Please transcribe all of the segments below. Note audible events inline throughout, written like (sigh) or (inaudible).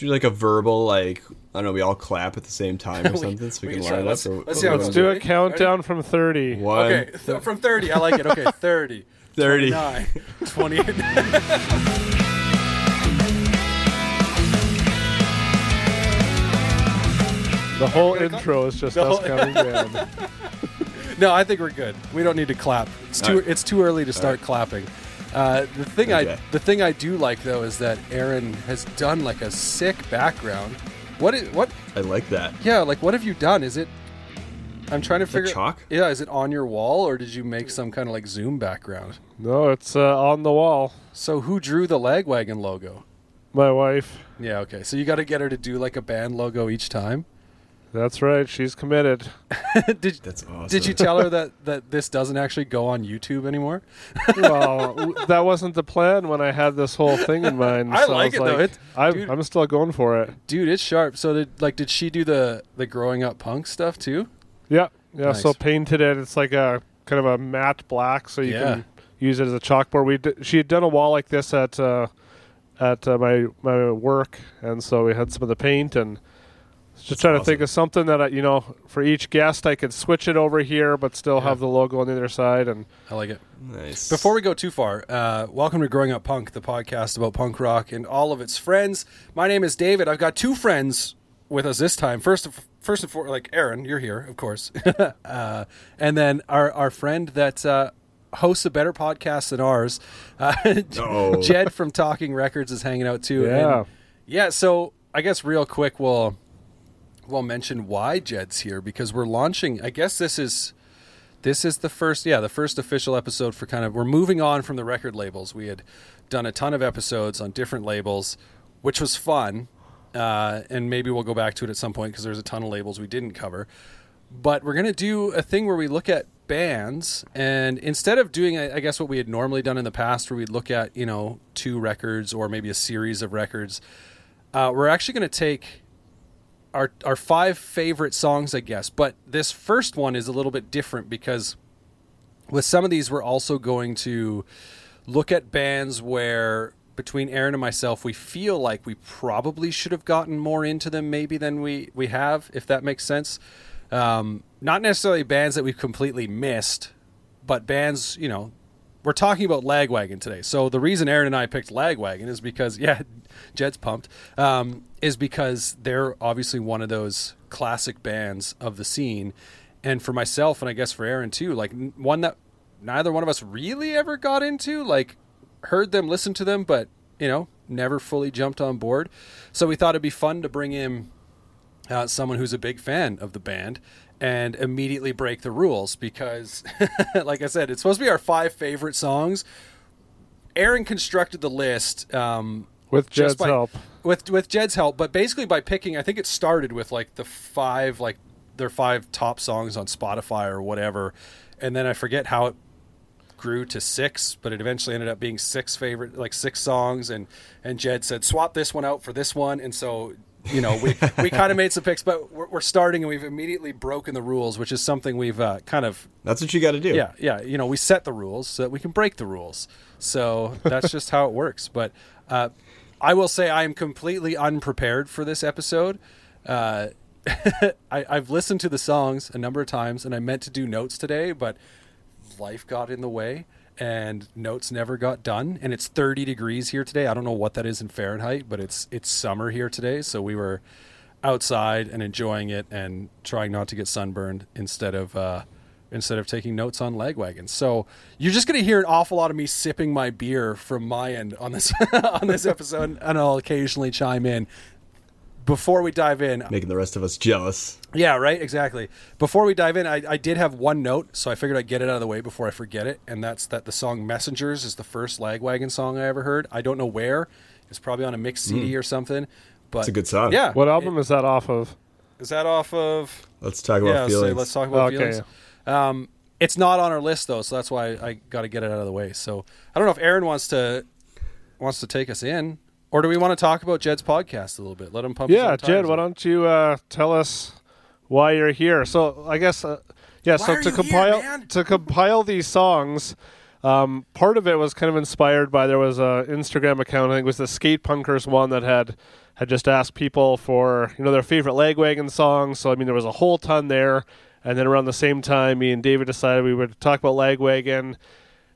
do like a verbal like I don't know. We all clap at the same time or (laughs) something, so we, we can can line it Let's- up. or- let's see how Let's do a countdown from 30. One, Okay, th- from 30. I like it. Okay, (laughs) 30. 30. 29, (laughs) 28. The whole intro is just The us whole- counting down. No, I think we're good. We don't need to clap. It's too Alright. it's too early to start clapping. Uh, the thing I the thing I do like though is that Aaron has done like a sick background. What is what? I like that. Yeah, like what have you done? Is it? I'm trying to that figure. chalk? Yeah, is it on your wall or did you make some kind of like Zoom background? No, it's uh, on the wall. So who drew the Lagwagon logo? My wife. Yeah, okay. So you got to get her to do like a band logo each time. That's right. She's committed. (laughs) did That's awesome. Did you tell her that (laughs) that this doesn't actually go on YouTube anymore? (laughs) well, w- that wasn't the plan when I had this whole thing in mind. I so like was it, though. It- I'm, dude- I'm still going for it. Dude, it's sharp. So did like did she do the the growing up punk stuff too? Yeah, yeah. So painted it. It's like a kind of a matte black, so you Yeah. can use it as a chalkboard. We d- she had done a wall like this at uh, at uh, my my work, and so we had some of the paint and just That's trying to think of something that I, you know for each guest I could switch it over here, but still Yeah. have the logo on the other side. And I like it. Nice. Before we go too far, uh, welcome to Growing Up Punk, the podcast about punk rock and all of its friends. My name is David. I've got two friends with us this time. First, first and foremost, like Aaron, you're here, of course, (laughs) uh, and then our our friend that uh, hosts a better podcast than ours, uh. (laughs) Jed from Talking Records, is hanging out too. Yeah. And yeah. So I guess real quick, we'll we'll mention why Jed's here because we're launching. I guess this is this is the first yeah the first official episode for kind of we're moving on from the record labels we had done a ton of episodes on different labels which was fun uh, and maybe we'll go back to it at some point because there's a ton of labels we didn't cover but we're to do a thing where we look at bands and instead of doing i I guess what we had normally done in the past where we'd look at you know two records or maybe a series of records uh, we're actually going to take our our five favorite songs, I guess. But this first one is a little bit different because with some of these, we're also going to look at bands where between Aaron and myself, we feel like we probably should have gotten more into them, maybe than we we have, if that makes sense. Um, not necessarily bands that we've completely missed, but bands, you know, we're talking about Lagwagon today. So the reason Aaron and I picked Lagwagon is because, (laughs) yeah, Jed's pumped, um, is because they're obviously one of those classic bands of the scene. And for myself, and I guess for Aaron too, like one that neither one of us really ever got into, like heard them, listened to them, but, you know, never fully jumped on board. So we thought it'd be fun to bring in uh, someone who's a big fan of the band and immediately break the rules because (laughs) like i said it's supposed to be our five favorite songs aaron constructed the list um, with Jed's by- help, with with jed's help but basically by picking i think it started with like the five like their five top songs on spotify or whatever and then i forget how it grew to six, but it eventually ended up being six favorite, like six songs. And and Jed said swap this one out for this one, and so you know we (laughs) we kind of made some picks, but we're, we're starting and we've immediately broken the rules, which is something we've uh, kind of That's what you got to do. yeah yeah you know we set the rules so that we can break the rules. So that's just how it works. But uh, I will say I am completely unprepared for this episode. Uh, (laughs) I, I've listened to the songs a number of times, and I meant to do notes today, but life got in the way and notes never got done. And it's 30 degrees here today. I don't know what that is in fahrenheit but it's it's summer here today. So we were outside and enjoying it and trying not to get sunburned instead of uh instead of taking notes on Lagwagons so you're just going to hear an awful lot of me sipping my beer from my end on this (laughs) on this episode and i'll occasionally chime in before we dive in Making the rest of us jealous. yeah, right. Exactly. Before we dive in, I, I did have one note, so I figured I'd get it out of the way before I forget it, and that's that the song "Messengers" is the first Lagwagon song I ever heard. I don't know where. It's probably on a mixed CD or something. But It's a good song. Yeah. what album is that off of? is that off of? Let's talk about yeah. So feelings. let's talk about Okay. feelings. Um, it's not on our list though, so that's why I got to get it out of the way. So I don't know if Aaron wants to wants to take us in, or do we want to talk about Jed's podcast a little bit? Let him pump. Yeah, own Jed, why don't you uh, tell us why you're here? So I guess uh, yeah. Why so to you here, compile to compile these songs, Um, part of it was kind of inspired by there was a Instagram account. I think it was the Skate Punkers one that had had just asked people for you know their favorite Lagwagon songs. So I mean there was a whole ton there. And then around the same time, me and David decided we would talk about Lagwagon.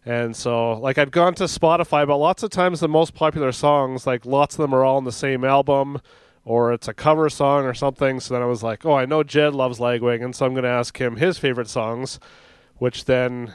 And so, like, I'd gone to Spotify, but lots of times the most popular songs, like, lots of them are all on the same album or it's a cover song or something. So then I was like, oh, I know Jed loves Lagwagon, so I'm going to ask him his favorite songs, which then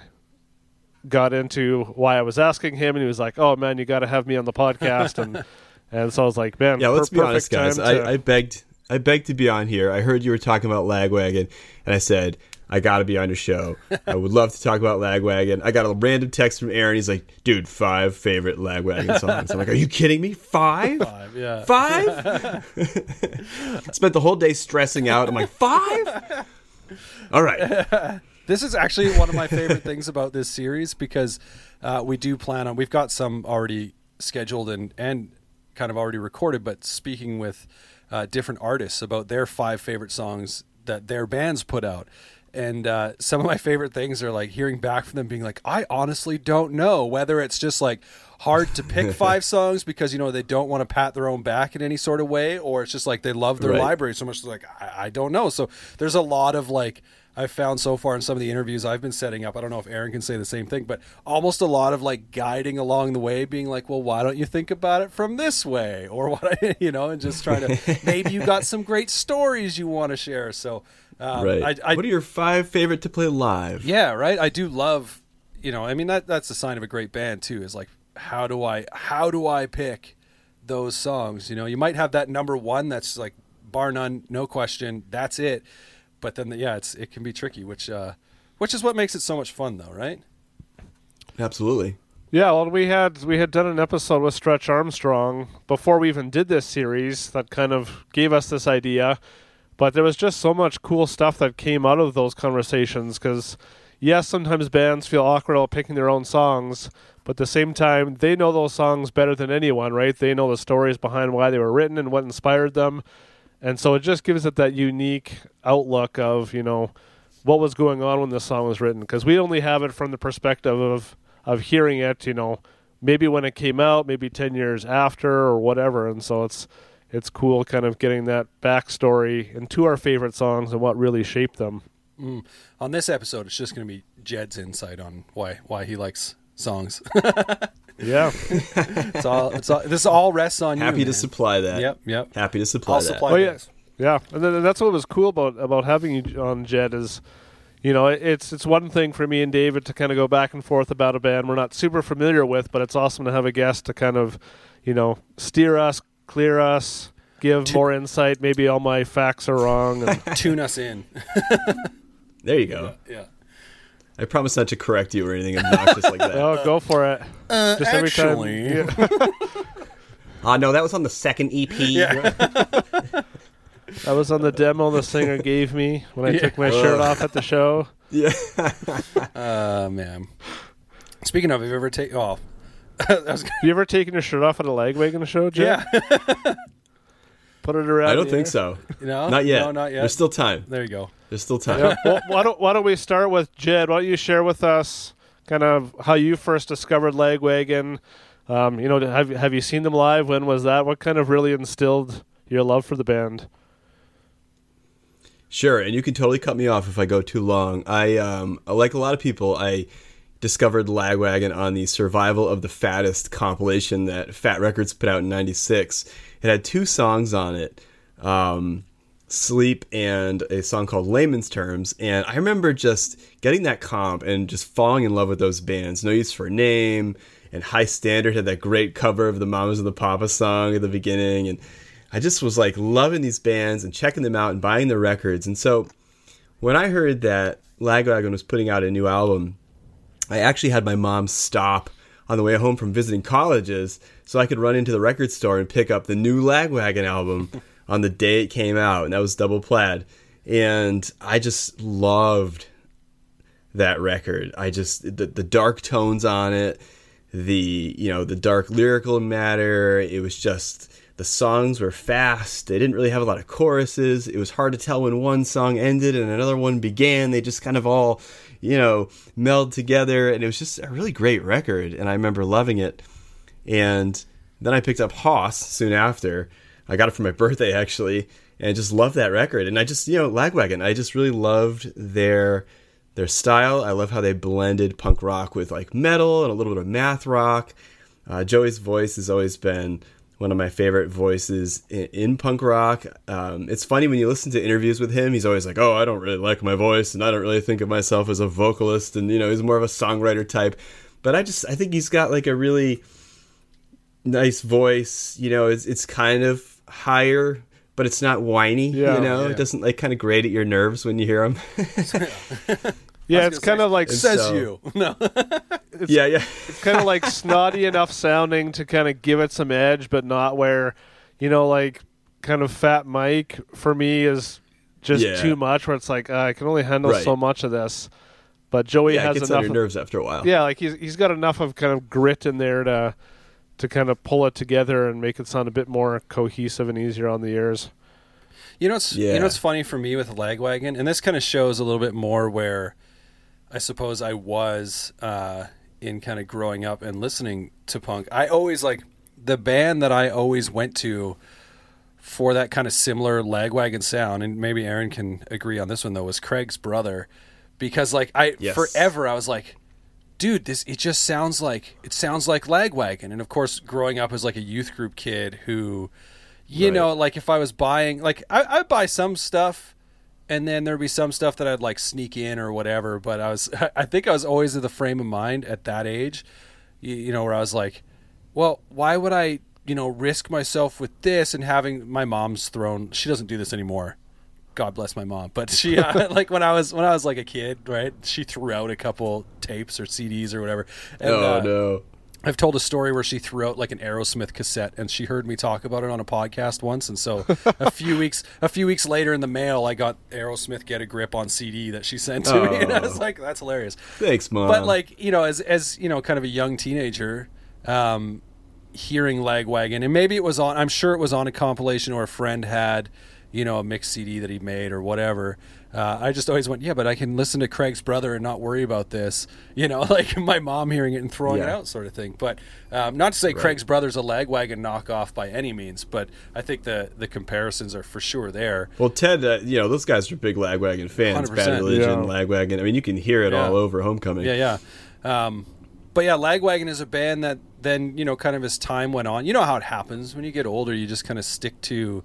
got into why I was asking him. And he was like, oh, man, you got to have me on the podcast. And, (laughs) and so I was like, man, Yeah, let's be honest, guys. to- I, I begged, I begged to be on here. I heard you were talking about Lagwagon, and I said I got to be on your show. I would love to talk about Lagwagon. I got a random text from Aaron. He's like, "Dude, five favorite Lagwagon songs." I'm like, "Are you kidding me? Five? Five, yeah. Five? (laughs) Spent the whole day stressing out. I'm like, five? All right. (laughs) This is actually one of my favorite things about this series because uh, we do plan on. We've got some already scheduled and and kind of already recorded, but speaking with uh, different artists about their five favorite songs that their bands put out. And uh, some of my favorite things are like hearing back from them being like, I honestly don't know whether it's just like hard to pick (laughs) five songs because you know they don't want to pat their own back in any sort of way, or it's just like they love their Right. library so much. Like I, I don't know. So there's a lot of like I've found so far in some of the interviews I've been setting up. I don't know if Aaron can say the same thing, but almost a lot of like guiding along the way, being like, well, why don't you think about it from this way, (laughs) or what I, (laughs) you know, and just trying to maybe you got some great stories you want to share. So um, right. I, I, what are your five favorite to play live? yeah, right. I do love, you know, I mean that that's a sign of a great band too. Is like how do I how do I pick those songs? You know, you might have that number one that's like bar none, no question, that's it. But then yeah, it's it can be tricky, which uh, which is what makes it so much fun though, right? Absolutely. Yeah, well, we had we had done an episode with Stretch Armstrong before we even did this series that kind of gave us this idea. But there was just so much cool stuff that came out of those conversations because, yes, sometimes bands feel awkward about picking their own songs, but at the same time, they know those songs better than anyone, right? They know the stories behind why they were written and what inspired them. And so it just gives it that unique outlook of, you know, what was going on when this song was written because we only have it from the perspective of of hearing it you know maybe when it came out maybe 10 years after or whatever and so it's it's cool kind of getting that backstory into our favorite songs and what really shaped them Mm. On this episode, it's just going to be Jed's insight on why why he likes songs. (laughs) yeah (laughs) it's all it's all this all rests on you. Happy to man. supply that. Yep, yep. Happy to supply I'll that. supply Oh, yeah. those. yeah and then that's what was cool about about having you on jed is you know it's it's one thing for me and david to kind of go back and forth about a band we're not super familiar with but it's awesome to have a guest to kind of you know steer us clear us give more insight maybe all my facts are wrong and (laughs) Tune us in. (laughs) There you go. yeah. I promise not to correct you or anything obnoxious like that. (laughs) Oh, go for it. Uh, Just every actually- yeah. Ah, no, that was on the second EP. That was on the demo the singer gave me when I Yeah. took my shirt off at the show. Yeah. Uh, man. Speaking of, have you ever taken? Oh, I was gonna- (laughs) Have you ever taken your shirt off at a Lagwagon show, Jim? yeah. (laughs) Put it around. I don't think air. so. no, Not yet. No, not yet. There's still time. there you go. There's still time. Yeah. well, (laughs) why don't Why don't we start with Jed? Why don't you share with us kind of how you first discovered Lagwagon? Um, you know, have have you seen them live? When was that? What kind of really instilled your love for the band? Sure, and you can totally cut me off if I go too long. I, um, like a lot of people, I discovered Lagwagon on the Survival of the Fattest compilation that Fat Records put out in '96. It had two songs on it, um, "Sleep" and a song called "Layman's Terms." And I remember just getting that comp and just falling in love with those bands. No Use for a Name and Hi-Standard had that great cover of the Mamas and the Papa song at the beginning, and I just was like loving these bands and checking them out and buying their records. And so when I heard that Lagwagon was putting out a new album, I actually had my mom stop on the way home from visiting colleges so I could run into the record store and pick up the new Lagwagon album (laughs) on the day it came out, and that was Double Plaid. And I just loved that record. I just the, the dark tones on it, the you know the dark lyrical matter. It was just the songs were fast. They didn't really have a lot of choruses. It was hard to tell when one song ended and another one began. They just kind of all, you know, meld together. And it was just a really great record. And I remember loving it. And then I picked up Hoss soon after. I got it for my (laughs) birthday, actually. And I just loved that record. And I just, you know, Lagwagon, I just really loved their their style. I love how they blended punk rock with like metal and a little bit of math rock. Uh, Joey's voice has always been one of my favorite voices in, in punk rock. Um, it's funny when you listen to interviews with him, he's always like, "Oh, I don't really like my voice, and I don't really think of myself as a vocalist," and you know, he's more of a songwriter type. But I just, I think he's got like a really nice voice. You know, it's it's kind of higher, but it's not whiny. Yeah, you know, yeah. it doesn't like kind of grate at your nerves when you hear him. (laughs) (laughs) Yeah, it's kind of like says so- you. (laughs) No. (laughs) yeah, yeah. it's kind of like (laughs) snotty enough sounding to kind of give it some edge, but not where, you know, like kind of Fat Mike for me is just Yeah. too much. Where it's like uh, I can only handle Right. so much of this, but Joey yeah, it has gets on enough. your of- nerves after a while. yeah, like he's he's got enough of kind of grit in there to to kind of pull it together and make it sound a bit more cohesive and easier on the ears. You know, it's you know, what's funny for me with Lagwagon, and this kind of shows a little bit more where I suppose I was uh, in kind of growing up and listening to punk. I always like the band that I always went to for that kind of similar Lagwagon sound, and maybe Aaron can agree on this one though. Was Craig's brother because like I Yes. forever I was like. Dude, this it just sounds like it sounds like Lagwagon, and of course, growing up as like a youth group kid who, you Right. know, like if I was buying, like I, I'd buy some stuff, and then there'd be some stuff that I'd like sneak in or whatever. But I was, (laughs) I think I was always in the frame of mind at that age, you, you know, where I was like, well, why would I, you know, risk myself with this and having my mom's thrown? She doesn't do this anymore. God bless my mom, but she uh, (laughs) like when I was when I was like a kid, right? She threw out a couple tapes or CDs or whatever. And, oh uh, no. I've told a story where she threw out like an Aerosmith cassette, and she heard me talk about it on a podcast once. And so (laughs) a few weeks a few weeks later in the mail, I got Aerosmith "Get a Grip" on CD that she sent to me, and I was Oh. like, "That's hilarious." Thanks, mom. But like you know, as as you know, kind of a young teenager, um, hearing Lagwagon, and maybe it was on. I'm sure it was on a compilation or a friend had, you know, a mixed CD that he made or whatever. Uh, I just always went, yeah, but I can listen to Craig's brother and not worry about this, (laughs) you know, (laughs) like my mom hearing it and throwing it out, sort of thing. But um, not to say Craig's brother's a Lagwagon knockoff by any means, but I think the the comparisons are for sure there. Well, Ted, uh, you know those guys are big Lagwagon fans. 100%. Bad Religion, Yeah. Lagwagon. I mean, you can hear it Yeah. all over Homecoming. Yeah, yeah. Um, but yeah, Lagwagon is a band that then you know, kind of as time went on, you know how it happens when you get older, you just kind of stick to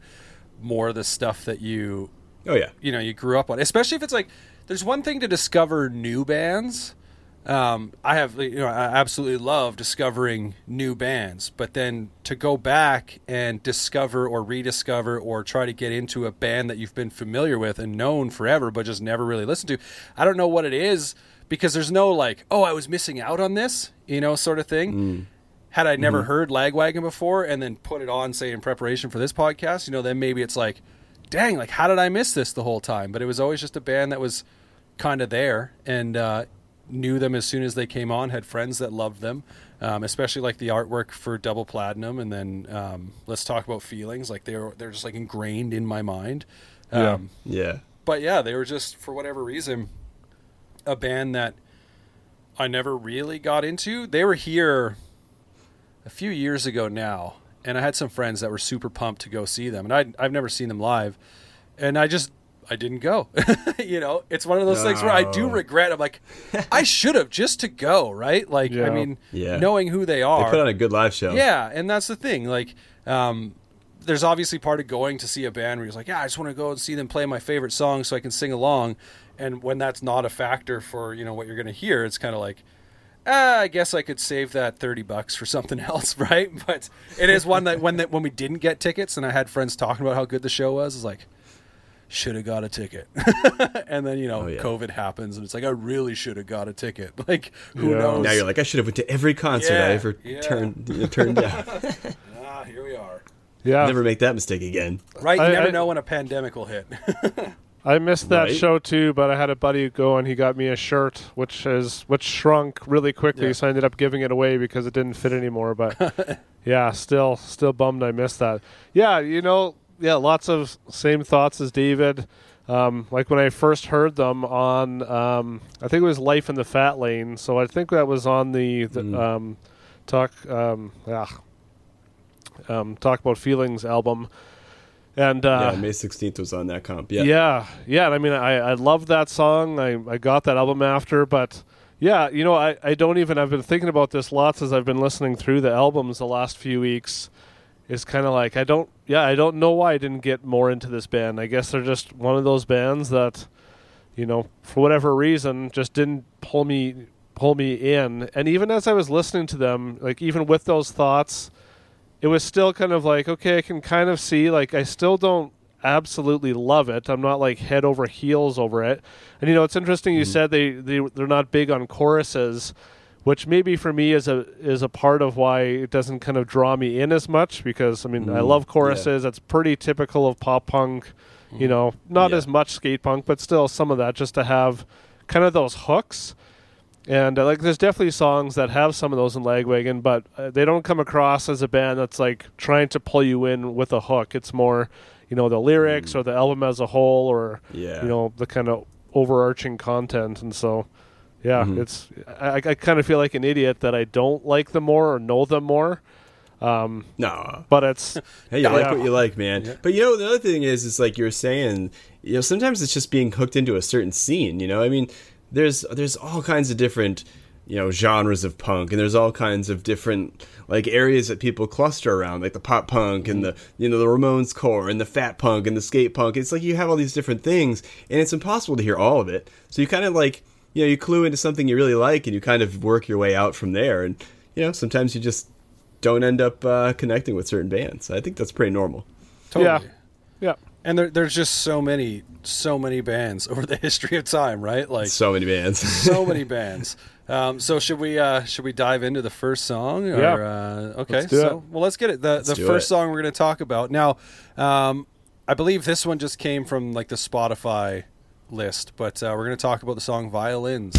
more of the stuff that you Oh yeah. you know you grew up on. Especially if it's like there's one thing to discover new bands. Um, I have you know I absolutely love discovering new bands, but then to go back and discover or rediscover or try to get into a band that you've been familiar with and known forever, but just never really listened to. I don't know what it is because there's no like, oh, I was missing out on this, you know, sort of thing. Had I never heard Lagwagon before and then put it on, say, in preparation for this podcast, you know, then maybe it's like, dang, like how did I miss this the whole time? But it was always just a band that was kind of there and uh, knew them as soon as they came on. Had friends that loved them, um, especially like the artwork for Double Platinum, and then um, let's talk about feelings. Like they're they're just like ingrained in my mind. Yeah. Um, Yeah. but yeah, they were just for whatever reason a band that I never really got into. They were here a few years ago now, and I had some friends that were super pumped to go see them, and I I've never seen them live, and I just I didn't go. (laughs) you know, it's one of those things where I do regret. I'm like, (laughs) I should have just to go, right? Like, I mean, Yeah. knowing who they are, They are, put on a good live show. yeah, and that's the thing. Like, um, there's obviously part of going to see a band where you're like, yeah, I just want to go and see them play my favorite song so I can sing along. And when that's not a factor for you know what you're going to hear, it's kind of like, ah, I guess I could save that thirty bucks for something (laughs) else, right? But it is one that when that when we didn't get tickets and I had friends talking about how good the show was, it's like. Should have got a ticket, (laughs) and then you know Oh, yeah. COVID happens, and it's like I really should have got a ticket. (laughs) Like who Yeah. knows? Now you're like, I should have went to every concert Yeah, I ever yeah. turned turned down. ah, here we are. Yeah, Never make that mistake again. Right, you I- never I- know when a pandemic will hit. I missed that Right. show too, but I had a buddy go and he got me a shirt, which is which shrunk really quickly, Yeah. so I ended up giving it away because it didn't fit anymore. But (laughs) yeah, still still bummed I missed that. Yeah, you know, yeah, lots of same thoughts as David. Um, like when I first heard them on, um, I think it was Life in the Fat Lane. So I think that was on the, the Mm. um, talk, um, yeah, um, talk about feelings album. And uh, yeah, May 16th was on that comp. Yeah. yeah, yeah. and I mean, I I love that song. I I got that album after, but yeah, you know, I I don't even. I've been thinking about this lots as I've been listening through the albums the last few weeks. It's kind of like I don't. Yeah, I don't know why I didn't get more into this band. I guess they're just one of those bands that, you know, for whatever reason, just didn't pull me pull me in. And even as I was listening to them, like even with those thoughts, it was still kind of like okay i can kind of see like i still don't absolutely love it. I'm not like head over heels over it. And you know it's interesting you said they, they they're not big on choruses which maybe for me is a is a part of why it doesn't kind of draw me in as much because i mean i Mm, love choruses. It's pretty typical of pop punk you know not Yeah. as much skate punk but still some of that just to have kind of those hooks and uh, like, there's definitely songs that have some of those in Lagwagon, but uh, they don't come across as a band that's like trying to pull you in with a hook. It's more, you know, the lyrics or the album as a whole, or Yeah. you know, the kind of overarching content. And so, yeah, Mhm. it's I, I kind of feel like an idiot that I don't like them more or know them more. Um, No. but it's (laughs) Hey, you like what you like, man. But you know, the other thing is, is like you were saying, you know, sometimes it's just being hooked into a certain scene. You know, I mean, there's there's all kinds of different, you know, genres of punk, and there's all kinds of different like areas that people cluster around, like the pop punk and the you know the Ramones core and the fat punk and the skate punk. It's like you have all these different things, and it's impossible to hear all of it. So you kind of like you know you clue into something you really like, and you kind of work your way out from there. And you know, sometimes you just don't end up uh, connecting with certain bands. I think that's pretty normal. Totally. Yeah. yeah. And there, there's just so many, so many bands (laughs) over the history of time, right? Like So many bands. (laughs) so many bands. Um, so should we uh, should we dive into the first song? Or, Yeah. Uh, okay. Let's do so it. well, let's get it. The the first it. song we're going to talk about now. Um, I believe this one just came from like the Spotify list, but uh, we're going to talk about the song "Violins."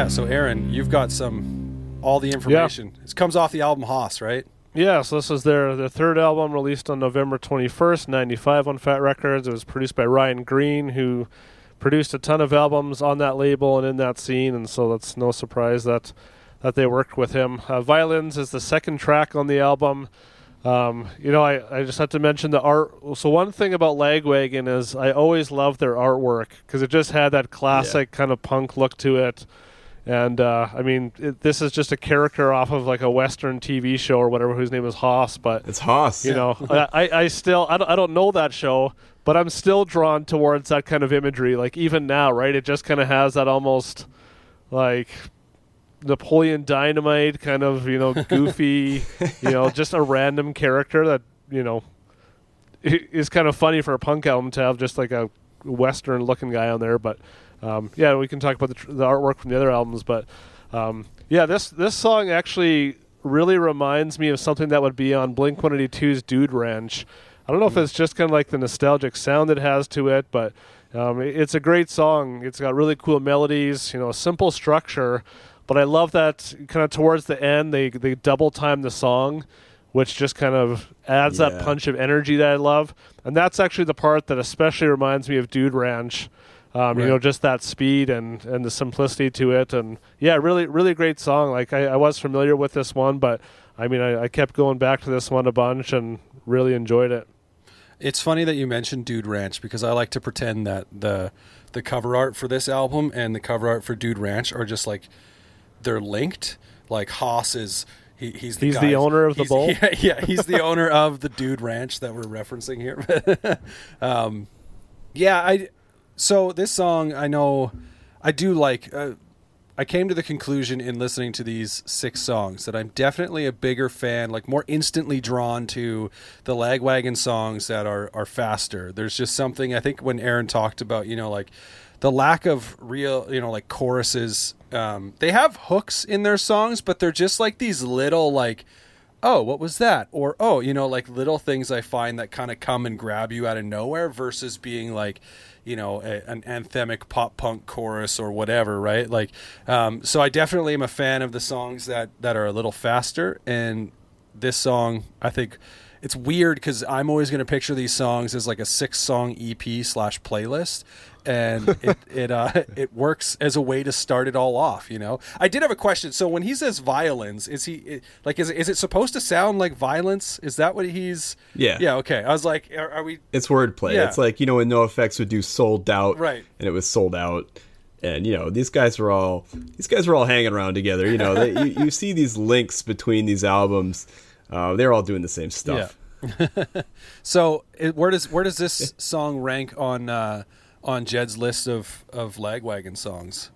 Yeah, so Aaron, you've got some all the information. Yeah. It comes off the album Hoss, right? Yeah, so this is their their third album released on November 21st, 95 on Fat Records. It was produced by Ryan Greene, who produced a ton of albums on that label and in that scene, and so that's no surprise that that they worked with him. Uh, Violins is the second track on the album. Um, you know, I, I just have to mention the art. So one thing about Lagwagon is I always loved their artwork because it just had that classic kind of punk look to it. And uh, I mean, it, this is just a character off of like a Western TV show or whatever, whose name is Hoss. But It's Hoss. you know, (laughs) I, I still I don't, I don't know that show, but I'm still drawn towards that kind of imagery. Like even now, right? It just kind of has that almost like Napoleon Dynamite kind of you know goofy, (laughs) you know, just a random character that you know is kind of funny for a punk album to have just like a Western looking guy on there. But um, yeah, we can talk about the, tr- the artwork from the other albums, but um, yeah, this this song actually really reminds me of something that would be on Blink 182's Dude Ranch. I don't know if it's just kind of like the nostalgic sound it has to it, but um, it- it's a great song. It's got really cool melodies, you know, a simple structure, but I love that kind of towards the end they they double time the song, which just kind of adds that punch of energy that I love. And that's actually the part that especially reminds me of Dude Ranch. Um, You know, just that speed and, and the simplicity to it, and yeah, really, really great song. Like I, I was familiar with this one, but I mean, I, I kept going back to this one a bunch and really enjoyed it. It's funny that you mentioned Dude Ranch because I like to pretend that the the cover art for this album and the cover art for Dude Ranch are just like they're linked. Like Hoss is he, he's the He's the owner of the he's- bowl? Yeah, (laughs) yeah, he's the (laughs) owner of the Dude Ranch that we're referencing here. (laughs) um, yeah, I so this song I know I do like. Uh, I came to the conclusion in listening to these six songs that I'm definitely a bigger fan, like more instantly drawn to the Lagwagon songs that are are faster. There's just something I think when Aaron talked about, you know, like the lack of real, you know, like choruses. Um, they have hooks in their songs, but they're just like these little like oh, what was that? Or, oh, you know, like little things I find that kind of come and grab you out of nowhere versus being like, you know, a, an anthemic pop punk chorus or whatever, right? Like, um, so I definitely am a fan of the songs that, that are a little faster. And this song, I think it's weird because I'm always going to picture these songs as like a six song EP slash playlist. And (laughs) it it uh, it works as a way to start it all off, you know. I did have a question. So when he says violins, is he like is it, is it supposed to sound like violence? Is that what he's? Yeah. Yeah. Okay. I was like, are, are we? It's wordplay. Yeah. It's like you know when NOFX would do sold out, Right. And it was sold out, and you know these guys were all these guys were all hanging around together. You know, they, you, you see these links between these albums. Uh, they're all doing the same stuff. (laughs) So it, where does where does this (laughs) song rank on uh, on Jed's list of of Lagwagon songs?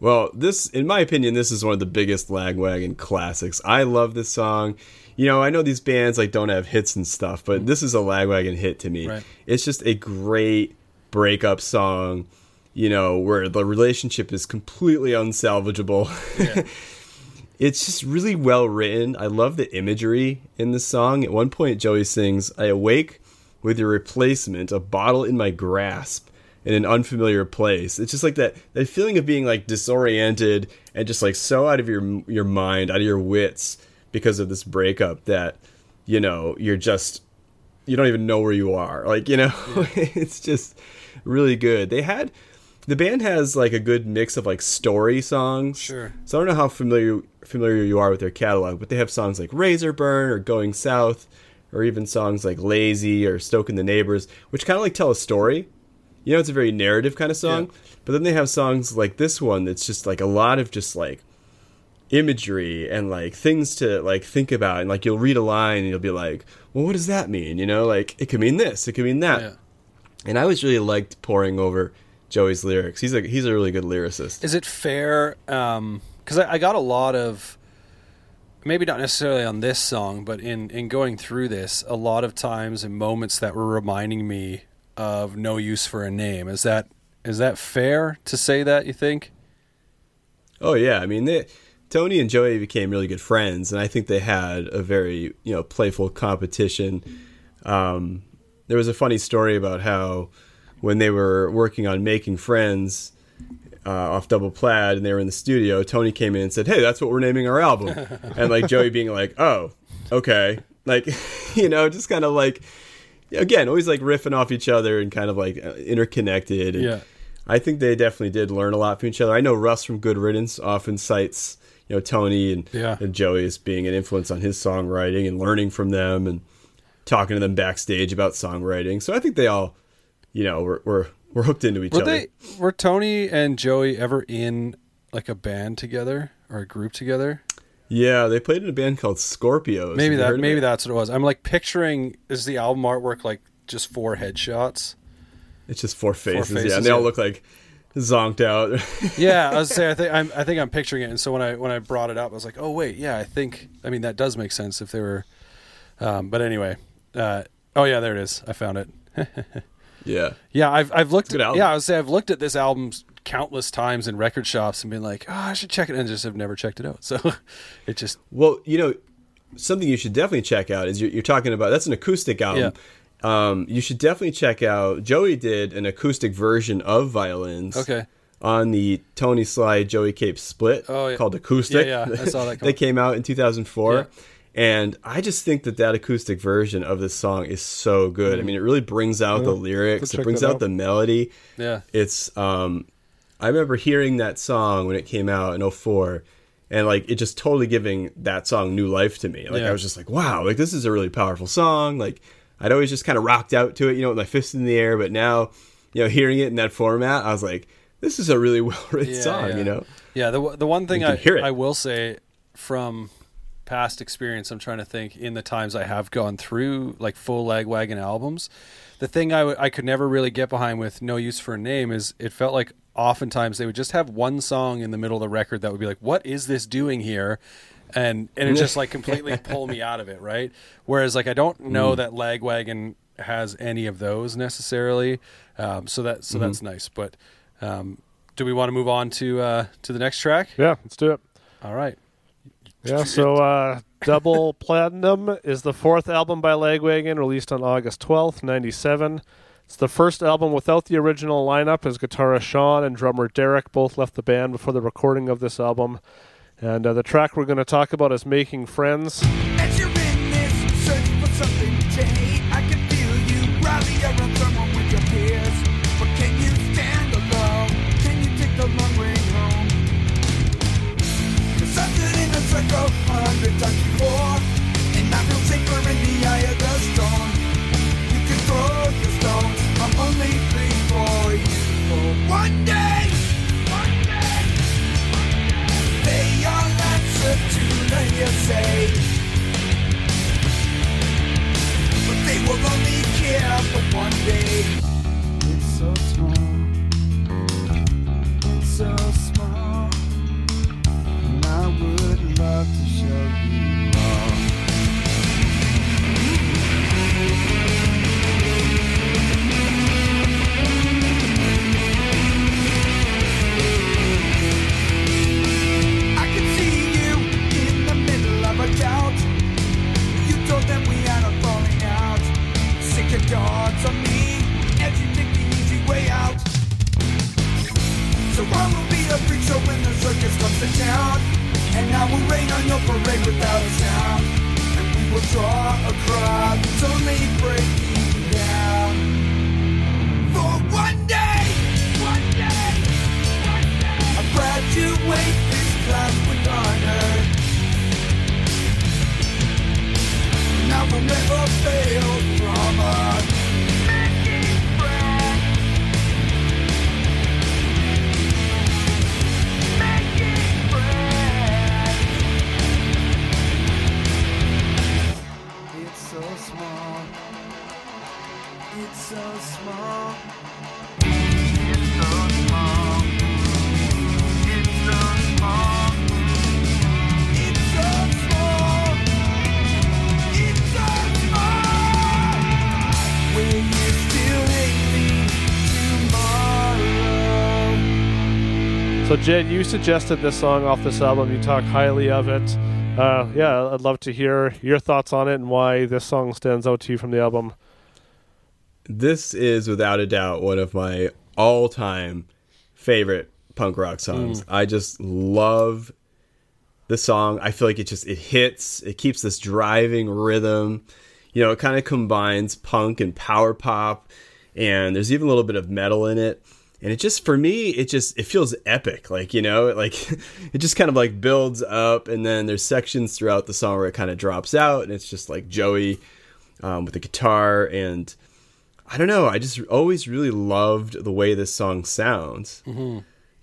Well, this, in my opinion, this is one of the biggest Lagwagon classics. I love this song. You know, I know these bands like don't have hits and stuff, but this is a Lagwagon hit to me. Right. It's just a great breakup song. You know, where the relationship is completely unsalvageable. (laughs) it's just really well written. I love the imagery in the song. At one point, Joey sings, I awake with your replacement, a bottle in my grasp in an unfamiliar place. It's just like that, that feeling of being like disoriented and just like so out of your your mind, out of your wits because of this breakup that, you know, you're just you don't even know where you are. Like, you know, (laughs) it's just really good. They had the band has like a good mix of like story songs. Sure. So I don't know how familiar familiar you are with their catalog, but they have songs like Razor Burn or Going South, or even songs like Lazy or Stoking the Neighbors, which kind of like tell a story. You know, it's a very narrative kind of song. Yeah. But then they have songs like this one that's just like a lot of just like imagery and like things to like think about and like you'll read a line and you'll be like well what does that mean you know like it could mean this it could mean that Yeah. and i always really liked pouring over joey's lyrics he's a he's a really good lyricist Is it fair? Because I, I got a lot of, maybe not necessarily on this song, but in in going through this, a lot of times and moments that were reminding me of "No Use for a Name." Is that is that fair to say that? You think? oh yeah i mean they, tony and joey became really good friends and i think they had a very you know playful competition um, there was a funny story about how when they were working on making friends uh, off Double Plaid, and they were in the studio. Tony came in and said, "Hey, that's what we're naming our album," (laughs) and like Joey being like, "Oh, okay," like (laughs) you know, just kind of like again, always like riffing off each other and kind of like uh, interconnected. And Yeah. I think they definitely did learn a lot from each other. I know Russ from Good Riddance often cites you know Tony and, Yeah. and Joey as being an influence on his songwriting and learning from them and talking to them backstage about songwriting. So I think they all, you know, were were, were hooked into each Were other. they were Tony and Joey ever in like a band together or a group together? Yeah, they played in a band called Scorpios. Maybe Have that maybe that's what it was. I'm like picturing is the album artwork like just four headshots? It's just four faces, yeah, faces, and they all look like zonked out. (laughs) Yeah, I was say I think I'm, I think I'm picturing it, and so when I when I brought it up, I was like, oh wait, yeah, I think I mean that does make sense if they were. Um, but anyway, uh, oh yeah, there it is. I found it. (laughs) yeah, Yeah, I've I've looked. At, yeah, I would say I've looked at this album countless times in record shops and been like, oh, I should check it, and just have never checked it out. (laughs) So it just Well, you know, something you should definitely check out is you're, you're talking about that's an acoustic album. Um, you should definitely check out. Joey did an acoustic version of violins. Okay. On the Tony Sly Joey Cape split Oh, yeah. called Acoustic. Yeah, yeah, I saw that (laughs) that came out in 2004. Yeah. And I just think that that acoustic version of this song is so good. I mean, it really brings out the lyrics. It brings out out. the melody. yeah. It's um I remember hearing that song when it came out in 04 and like it just totally giving that song new life to me. Like Yeah. I was just like, wow, like this is a really powerful song. Like I'd always just kind of rocked out to it, you know, with my fist in the air, but now, you know, hearing it in that format, I was like, this is a really (laughs) well written Yeah, song, yeah. you know. Yeah, the the one thing I hear. I will say from past experience, I'm trying to think in the times I have gone through like full Lagwagon albums, the thing I, w- I could never really get behind with No Use for a Name is it felt like oftentimes they would just have one song in the middle of the record that would be like, what is this doing here? And and it just like completely (laughs) pull me out of it, right? Whereas like I don't know that Lagwagon has any of those necessarily, um, so that so that's nice. But um, do we want to move on to uh, to the next track? Yeah, let's do it. All right. Yeah, so (laughs) uh, Double Platinum is the fourth album by Lagwagon, released on August 12th, 97. It's the first album without the original lineup, as guitarist Shawn and drummer Derrick both left the band before the recording of this album. And uh, the track we're going to talk about is Making Friends. Jed, you suggested this song off this album. You talk highly of it. Uh, yeah, I'd love to hear your thoughts on it and why this song stands out to you from the album. This is without a doubt one of my all-time favorite punk rock songs. I just love the song. I feel like it just it hits. It keeps this driving rhythm. You know, it kind of combines punk and power pop, and there's even a little bit of metal in it. And it just for me, it just it feels epic. Like you know, like (laughs) it just kind of like builds up, and then there's sections throughout the song where it kind of drops out, and it's just like Joey um, with the guitar and. I don't know. I just always really loved the way this song sounds.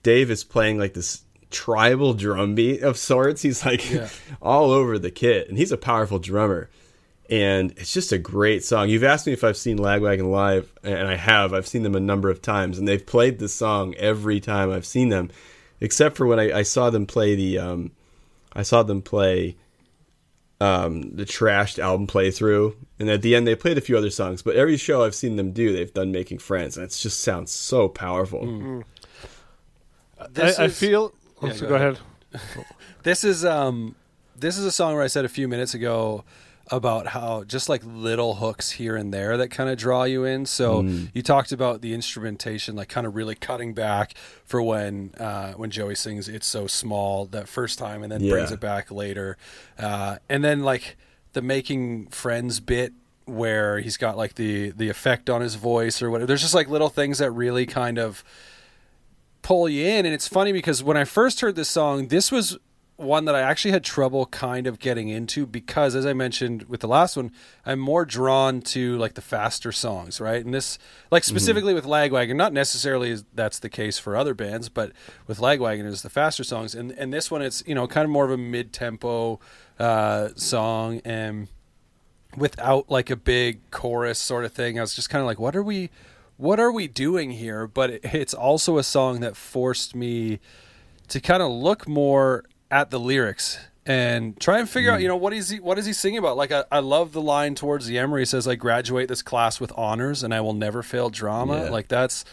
Dave is playing like this tribal drum beat of sorts. He's like Yeah. (laughs) all over the kit, and he's a powerful drummer. And it's just a great song. You've asked me if I've seen Lagwagon live, and I have. I've seen them a number of times, and they've played this song every time I've seen them, except for when I, I saw them play the. Um, I saw them play um, the trashed album playthrough, and at the end they played a few other songs. But every show I've seen them do, they've done "Making Friends," and it just sounds so powerful. This I, I is- feel. Yeah, so go go ahead. (laughs) This is um this is a song where I said a few minutes ago about how just like little hooks here and there that kind of draw you in. So you talked about the instrumentation like kind of really cutting back for when uh when Joey sings it's so small that first time and then brings it back later. Uh and then like the making friends bit where he's got like the the effect on his voice or whatever. There's just like little things that really kind of pull you in. And it's funny because when I first heard this song, this was one that I actually had trouble kind of getting into because, as I mentioned with the last one, I'm more drawn to like the faster songs, right? And this, like specifically with Lagwagon, not necessarily that's the case for other bands, but with Lagwagon is the faster songs. And and this one, it's you know kind of more of a mid tempo uh, song and without like a big chorus sort of thing. I was just kind of like, what are we, what are we doing here? But it, it's also a song that forced me to kind of look more at the lyrics and try and figure out, you hmm. know, what is he, what is he singing about? Like, I, I love the line towards the end where he says, "I graduate this class with honors, and I will never fail drama." Yeah. Like that's.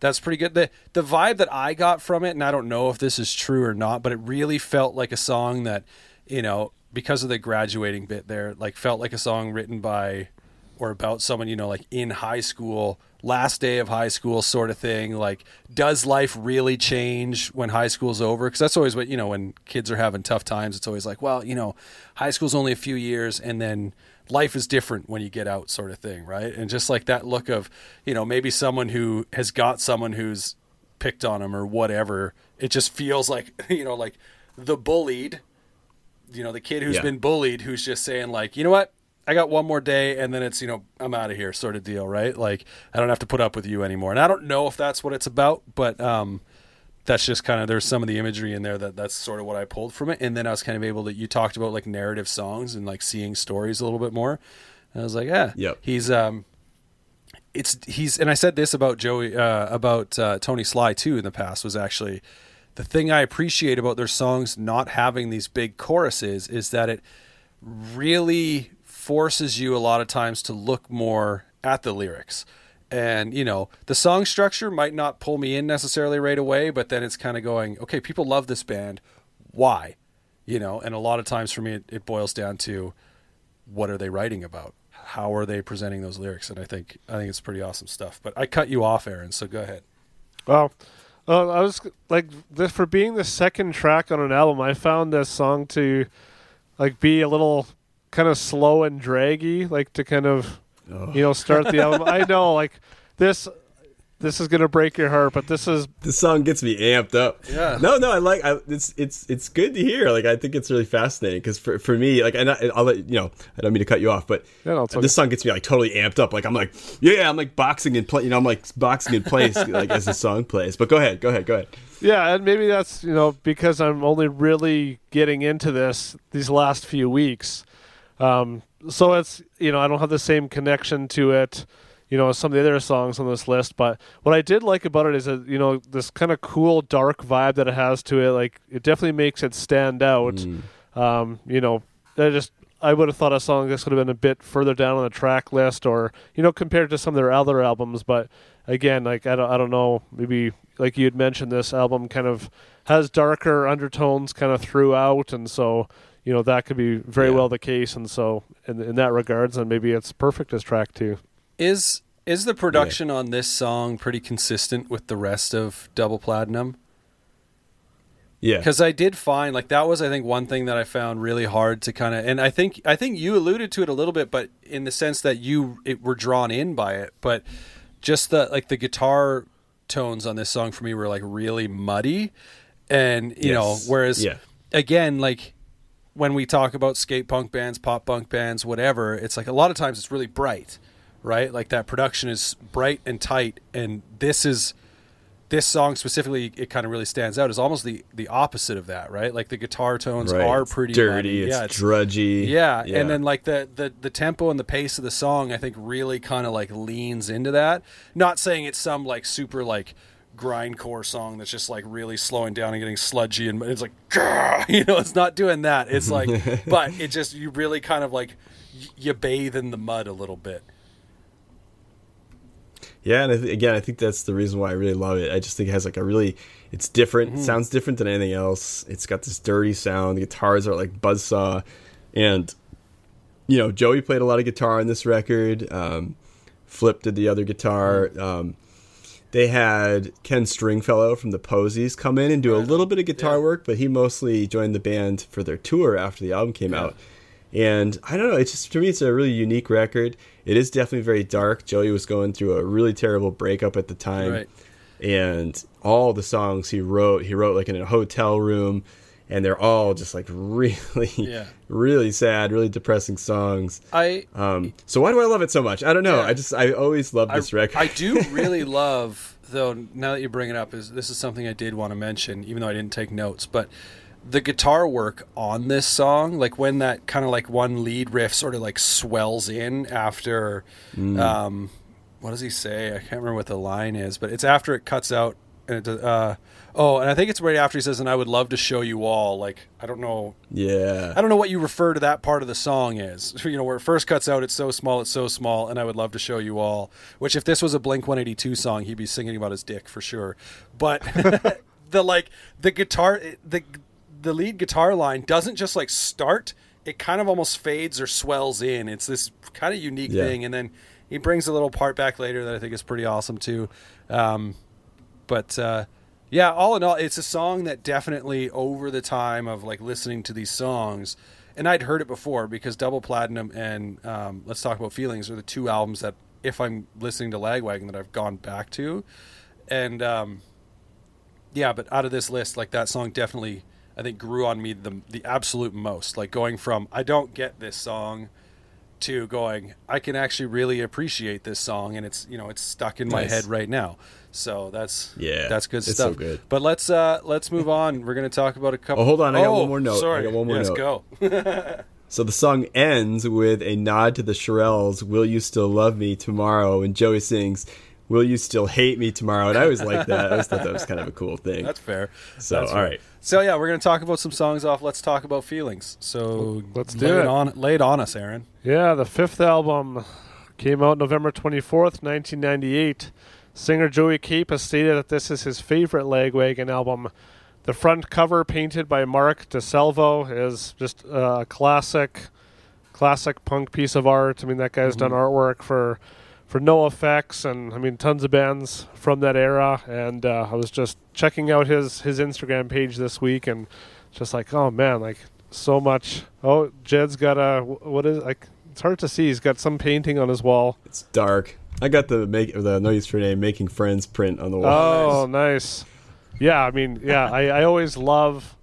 That's pretty good. The the vibe that I got from it, and I don't know if this is true or not, but it really felt like a song that, you know, because of the graduating bit there, like felt like a song written by or about someone, you know, like in high school, last day of high school sort of thing. Like, does life really change when high school's over? Because that's always what, you know, when kids are having tough times, it's always like, well, you know, high school's only a few years and then life is different when you get out sort of thing, right? And just like that look of, you know, maybe someone who has got someone who's picked on them or whatever, it just feels like, (laughs) you know, like the bullied you know the kid who's Yeah. been bullied who's just saying like you know what i got one more day and then it's you know i'm out of here sort of deal right? Like i don't have to put up with you anymore. And i don't know if that's what it's about but um that's just kind of there's some of the imagery in there that that's sort of what i pulled from it. And then i was kind of able to you talked about like narrative songs and like seeing stories a little bit more. And i was like yeah. Yep. he's um it's he's and I said this about Joey uh, about uh, Tony Sly too in the past was actually the thing I appreciate about their songs not having these big choruses is that it really forces you a lot of times to look more at the lyrics. And you know, the song structure might not pull me in necessarily right away, but then it's kind of going, okay, people love this band. Why? You know, and a lot of times for me it, it boils down to what are they writing about? How are they presenting those lyrics? And I think I think it's pretty awesome stuff. But I cut you off, Aaron, so go ahead. Well, uh, I was like, this, for being the second track on an album, I found this song to like be a little kind of slow and draggy, like to kind of you know start the album. I know, (laughs) like this. This is gonna break your heart, but this is This song gets me amped up. Yeah. No, no, I like. I, it's it's it's good to hear. Like I think it's really fascinating because for, for me, like, and I, I'll let you know. I don't mean to cut you off, but Yeah, no, okay. this song gets me like totally amped up. Like I'm like, yeah, I'm like boxing in play. You know, I'm like boxing in place (laughs) like as the song plays. But go ahead, go ahead, go ahead. Yeah, and maybe that's you know because I'm only really getting into this these last few weeks, um, so it's you know I don't have the same connection to it, you know, as some of the other songs on this list. But what I did like about it is that you know this kind of cool dark vibe that it has to it. Like it definitely makes it stand out. Um, you know, I just I would have thought a song this would have been a bit further down on the track list, or you know, compared to some of their other albums. But again, like I don't I don't know, maybe like you had mentioned, this album kind of has darker undertones kind of throughout, and so you know that could be very Yeah. well the case. And so in in that regards, and maybe it's perfect as track two. Is is the production on this song pretty consistent with the rest of Double Plaidinum? Yeah. because I did find like that was I think one thing that I found really hard to kind of and I think I think you alluded to it a little bit, but in the sense that you it, were drawn in by it, but just the like the guitar tones on this song for me were like really muddy, and you know whereas Yeah. again like when we talk about skate punk bands, pop punk bands, whatever, it's like a lot of times it's really bright, right? Like that production is bright and tight, and this is this song specifically. It kind of really stands out. Is almost the the opposite of that, right? Like the guitar tones Right. are It's pretty dirty. It's, yeah, it's drudgy. yeah, and then like the, the the tempo and the pace of the song, I think really kind of like leans into that. Not saying it's some like super like grindcore song that's just like really slowing down and getting sludgy and it's like (laughs) you know it's not doing that. It's like (laughs) but it just you really kind of like you bathe in the mud a little bit. Yeah, and I th- again, I think that's the reason why I really love it. I just think it has like a really, it's different. Mm-hmm. Sounds different than anything else. It's got this dirty sound. The guitars are like buzzsaw, and you know, Joey played a lot of guitar on this record. Um, Flip did the other guitar. Mm-hmm. Um, they had Ken Stringfellow from the Posies come in and do a little bit of guitar Yeah. work, but he mostly joined the band for their tour after the album came out. And I don't know, it's just to me, it's a really unique record. It is definitely very dark. Joey was going through a really terrible breakup at the time, Right. and all the songs he wrote, he wrote like in a hotel room, and they're all just like (laughs) really, Yeah. really sad, really depressing songs. I Um, so why do I love it so much? I don't know. Yeah. I just I always love this record. I do (laughs) really love though. Now that you bring it up, is this is something I did want to mention, even though I didn't take notes, but the guitar work on this song, like when that kind of like one lead riff sort of like swells in after, Mm. um, what does he say? I can't remember what the line is, but it's after it cuts out. And it, does- uh, oh, and I think it's right after he says, "And I would love to show you all." Like I don't know, yeah, I don't know what you refer to that part of the song as. (laughs) You know, where it first cuts out, it's so small, it's so small, and I would love to show you all. Which, if this was a Blink 182 song, he'd be singing about his dick for sure. But (laughs) the like the guitar, the the lead guitar line doesn't just like start; it kind of almost fades or swells in. It's this kind of unique Yeah. thing, and then he brings a little part back later that I think is pretty awesome too. Um, but uh, yeah, all in all, it's a song that definitely over the time of like listening to these songs, and I'd heard it before because Double Plaidinum and um, Let's Talk About Feelings are the two albums that if I'm listening to Lagwagon that I've gone back to, and um, yeah, but out of this list, like that song definitely I think grew on me the the absolute most. Like going from I don't get this song to going I can actually really appreciate this song and it's you know it's stuck in my head right now. So that's Yeah, that's good it's stuff. so good. But let's uh let's move on. We're going to talk about a couple Oh, hold on, I got one more note. I Sorry. got one more yes, note. go. (laughs) So the song ends with a nod to the Shirelles, "Will you still love me tomorrow?" And Joey sings, "Will you still hate me tomorrow?" And I always like that. I always thought that was kind of a cool thing. That's fair. So, That's all fair. right. So yeah, we're going to talk about some songs off. Let's talk about feelings. So Let's lay do it. on lay it on us, Aaron. Yeah, the fifth album came out November 24th, 1998. Singer Joey Cape has stated that this is his favorite Lagwagon album. The front cover, painted by Mark DeSalvo, is just a classic, classic punk piece of art. I mean, that guy's done artwork for for NOFX and I mean tons of bands from that era. And uh, I was just checking out his his Instagram page this week and just like, oh man, like so much. Oh, Jed's got a wh- what is like? It's hard to see. He's got some painting on his wall. It's dark. I got the make the no use for name making friends print on the wall. Oh, nice. Yeah, I mean, yeah, I, I always love,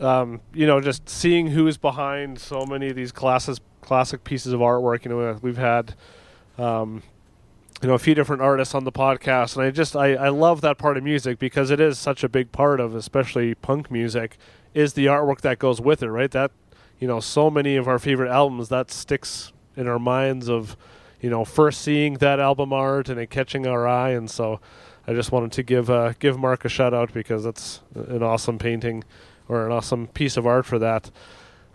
um, you know, just seeing who's behind so many of these classes, classic pieces of artwork. You know, we've had, um, you know, a few different artists on the podcast, and I just I, I love that part of music because it is such a big part of, especially punk music, is the artwork that goes with it. Right, that you know, so many of our favorite albums that sticks in our minds of, you know, first seeing that album art and it catching our eye, and so. I just wanted to give uh, give Mark a shout out because that's an awesome painting or an awesome piece of art for that.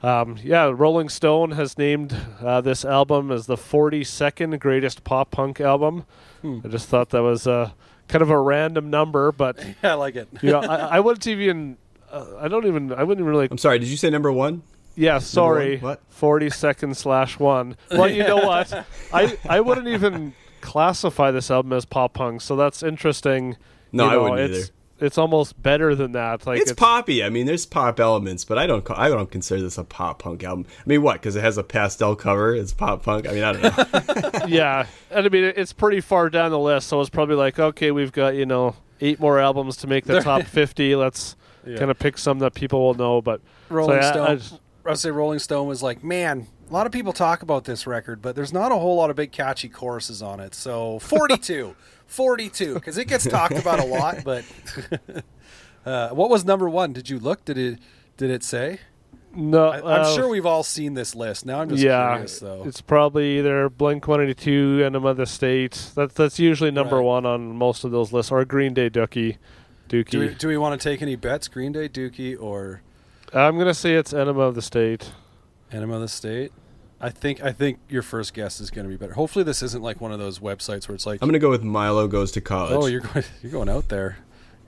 Um, yeah, Rolling Stone has named uh, this album as the 42nd greatest pop punk album. Hmm. I just thought that was uh, kind of a random number, but (laughs) Yeah, I like it. you know, I, (laughs) I wouldn't even. Uh, I don't even. I wouldn't even really. I'm sorry. Did you say number one? Yeah, sorry. one? What? 42nd slash one. Well, you know what? (laughs) I I wouldn't even classify this album as pop punk, so that's interesting. No, You I wouldn't it's, either. it's almost better than that. Like it's, poppy. I mean, there's pop elements, but I don't. ca- I don't consider this a pop punk album. I mean, what? Because it has a pastel cover. It's pop punk. I mean, I don't know. (laughs) (laughs) yeah, and I mean it's pretty far down the list, so it's probably like, okay, we've got you know eight more albums to make the top fifty. Let's Yeah. kind of pick some that people will know. But Rolling so I- Stone. I I, just- would say Rolling Stone was like, man, a lot of people talk about this record, but there's not a whole lot of big catchy choruses on it. So (laughs) 42, 42, because it gets talked about a lot. But (laughs) uh, what was number one? Did you look? Did it? Did it say? no, I, I'm uh, sure we've all seen this list. Now I'm just yeah, curious, though. it's probably either Blink One Eighty Two, Enema of the State. That's that's usually number Right. one on most of those lists, or Green Day, Dookie, Dookie. Do we, do we want to take any bets? Green Day, Dookie, or I'm gonna say it's Enema of the State. Enema of the State? I think I think your first guess is going to be better. Hopefully, this isn't like one of those websites where it's like, I'm gonna go with Milo goes to college. oh, you're going you're going out there.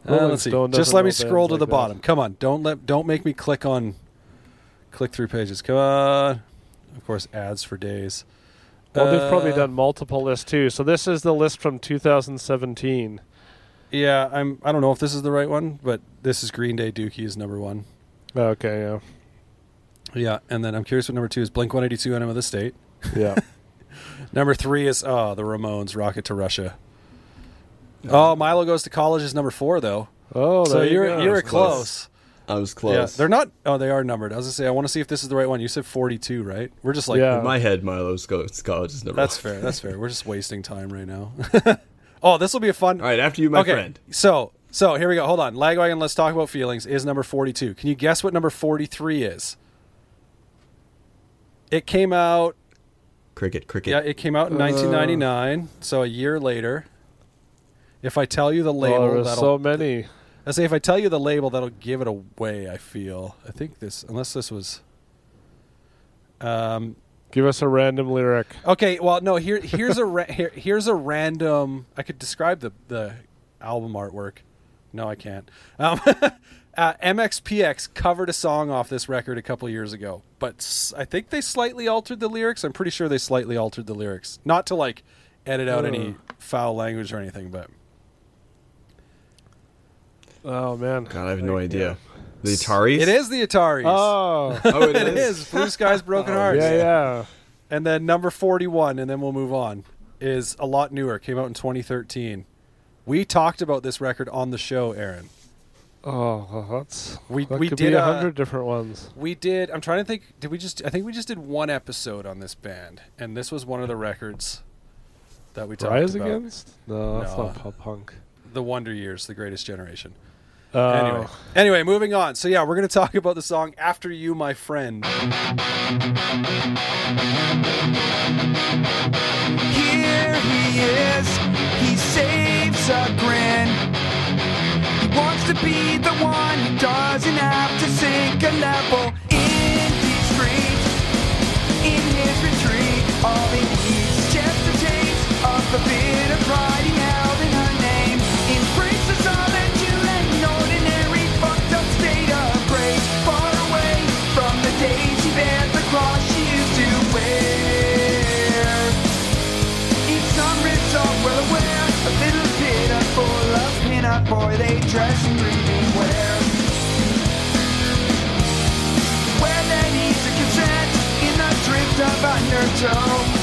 Uh, let's see. Just let me scroll to bands the like that. bottom. Come on, don't let don't make me click on click through pages. Come on. Of course, ads for days. Well, they've probably Uh, done multiple lists too. So this is the list from 2017. Yeah, I'm. I don't know if this is the right one, but this is Green Day. Dookie is number one. Okay, yeah, Yeah, and then I'm curious what number two is. Blink 182, Enema of the State. yeah. (laughs) Number three is oh the Ramones, Rocket to Russia. Oh, Milo goes to college is number four though. Oh, so there you you're go. you're close. close. I was Yeah, close. they're not. Oh, they are numbered. I was gonna say I want to see if this is the right one. You said 42, right? We're just like Yeah. In my head, Milo's goes to college is number that's one. fair. That's fair. (laughs) We're just wasting time right now. (laughs) oh, this will be a fun. All right, after you, my okay, friend. so so here we go. Hold on, Lagwagon. Let's talk about feelings. Is number 42. Can you guess what number 43 is? It came out Cricket, cricket. Yeah, it came out in Uh. 1999, so a year later. If I tell you the Oh, label, there was so many. I say if I tell you the label, that'll give it away. I feel. I think this, unless this was. Um. Give us a random lyric. Okay. Well, no. Here, here's a ra- (laughs) here, here's a random. I could describe the the album artwork. No, I can't. Um, (laughs) uh, MXPX covered a song off this record a couple years ago, but I think they slightly altered the lyrics. I'm pretty sure they slightly altered the lyrics, not to like edit out any Uh. foul language or anything, but Oh man. God, I have no Like, idea. The Ataris. it is the Ataris. Oh. (laughs) Oh, it it is. is Blue Skies Broken (laughs) Oh, Hearts. yeah, yeah. And then number 41, and then we'll move on, is a lot newer. Came out in 2013. We talked about this record on the show, Aaron. Oh, that's We that we could did a a hundred different ones. we did. I'm trying to think. Did we just? I think we just did one episode on this band, and this was one of the records that we talked Rise about. Against? No, that's No. not pop punk. The Wonder Years, the Greatest Generation. Oh, Anyway, anyway, moving on. So yeah, we're gonna talk about the song "After You, My Friend." A grin. He wants to be the one who doesn't have to sink a level in these streets. In his retreat, all he boy They dress in dreaming wear Where there needs a consent In the drift of undertow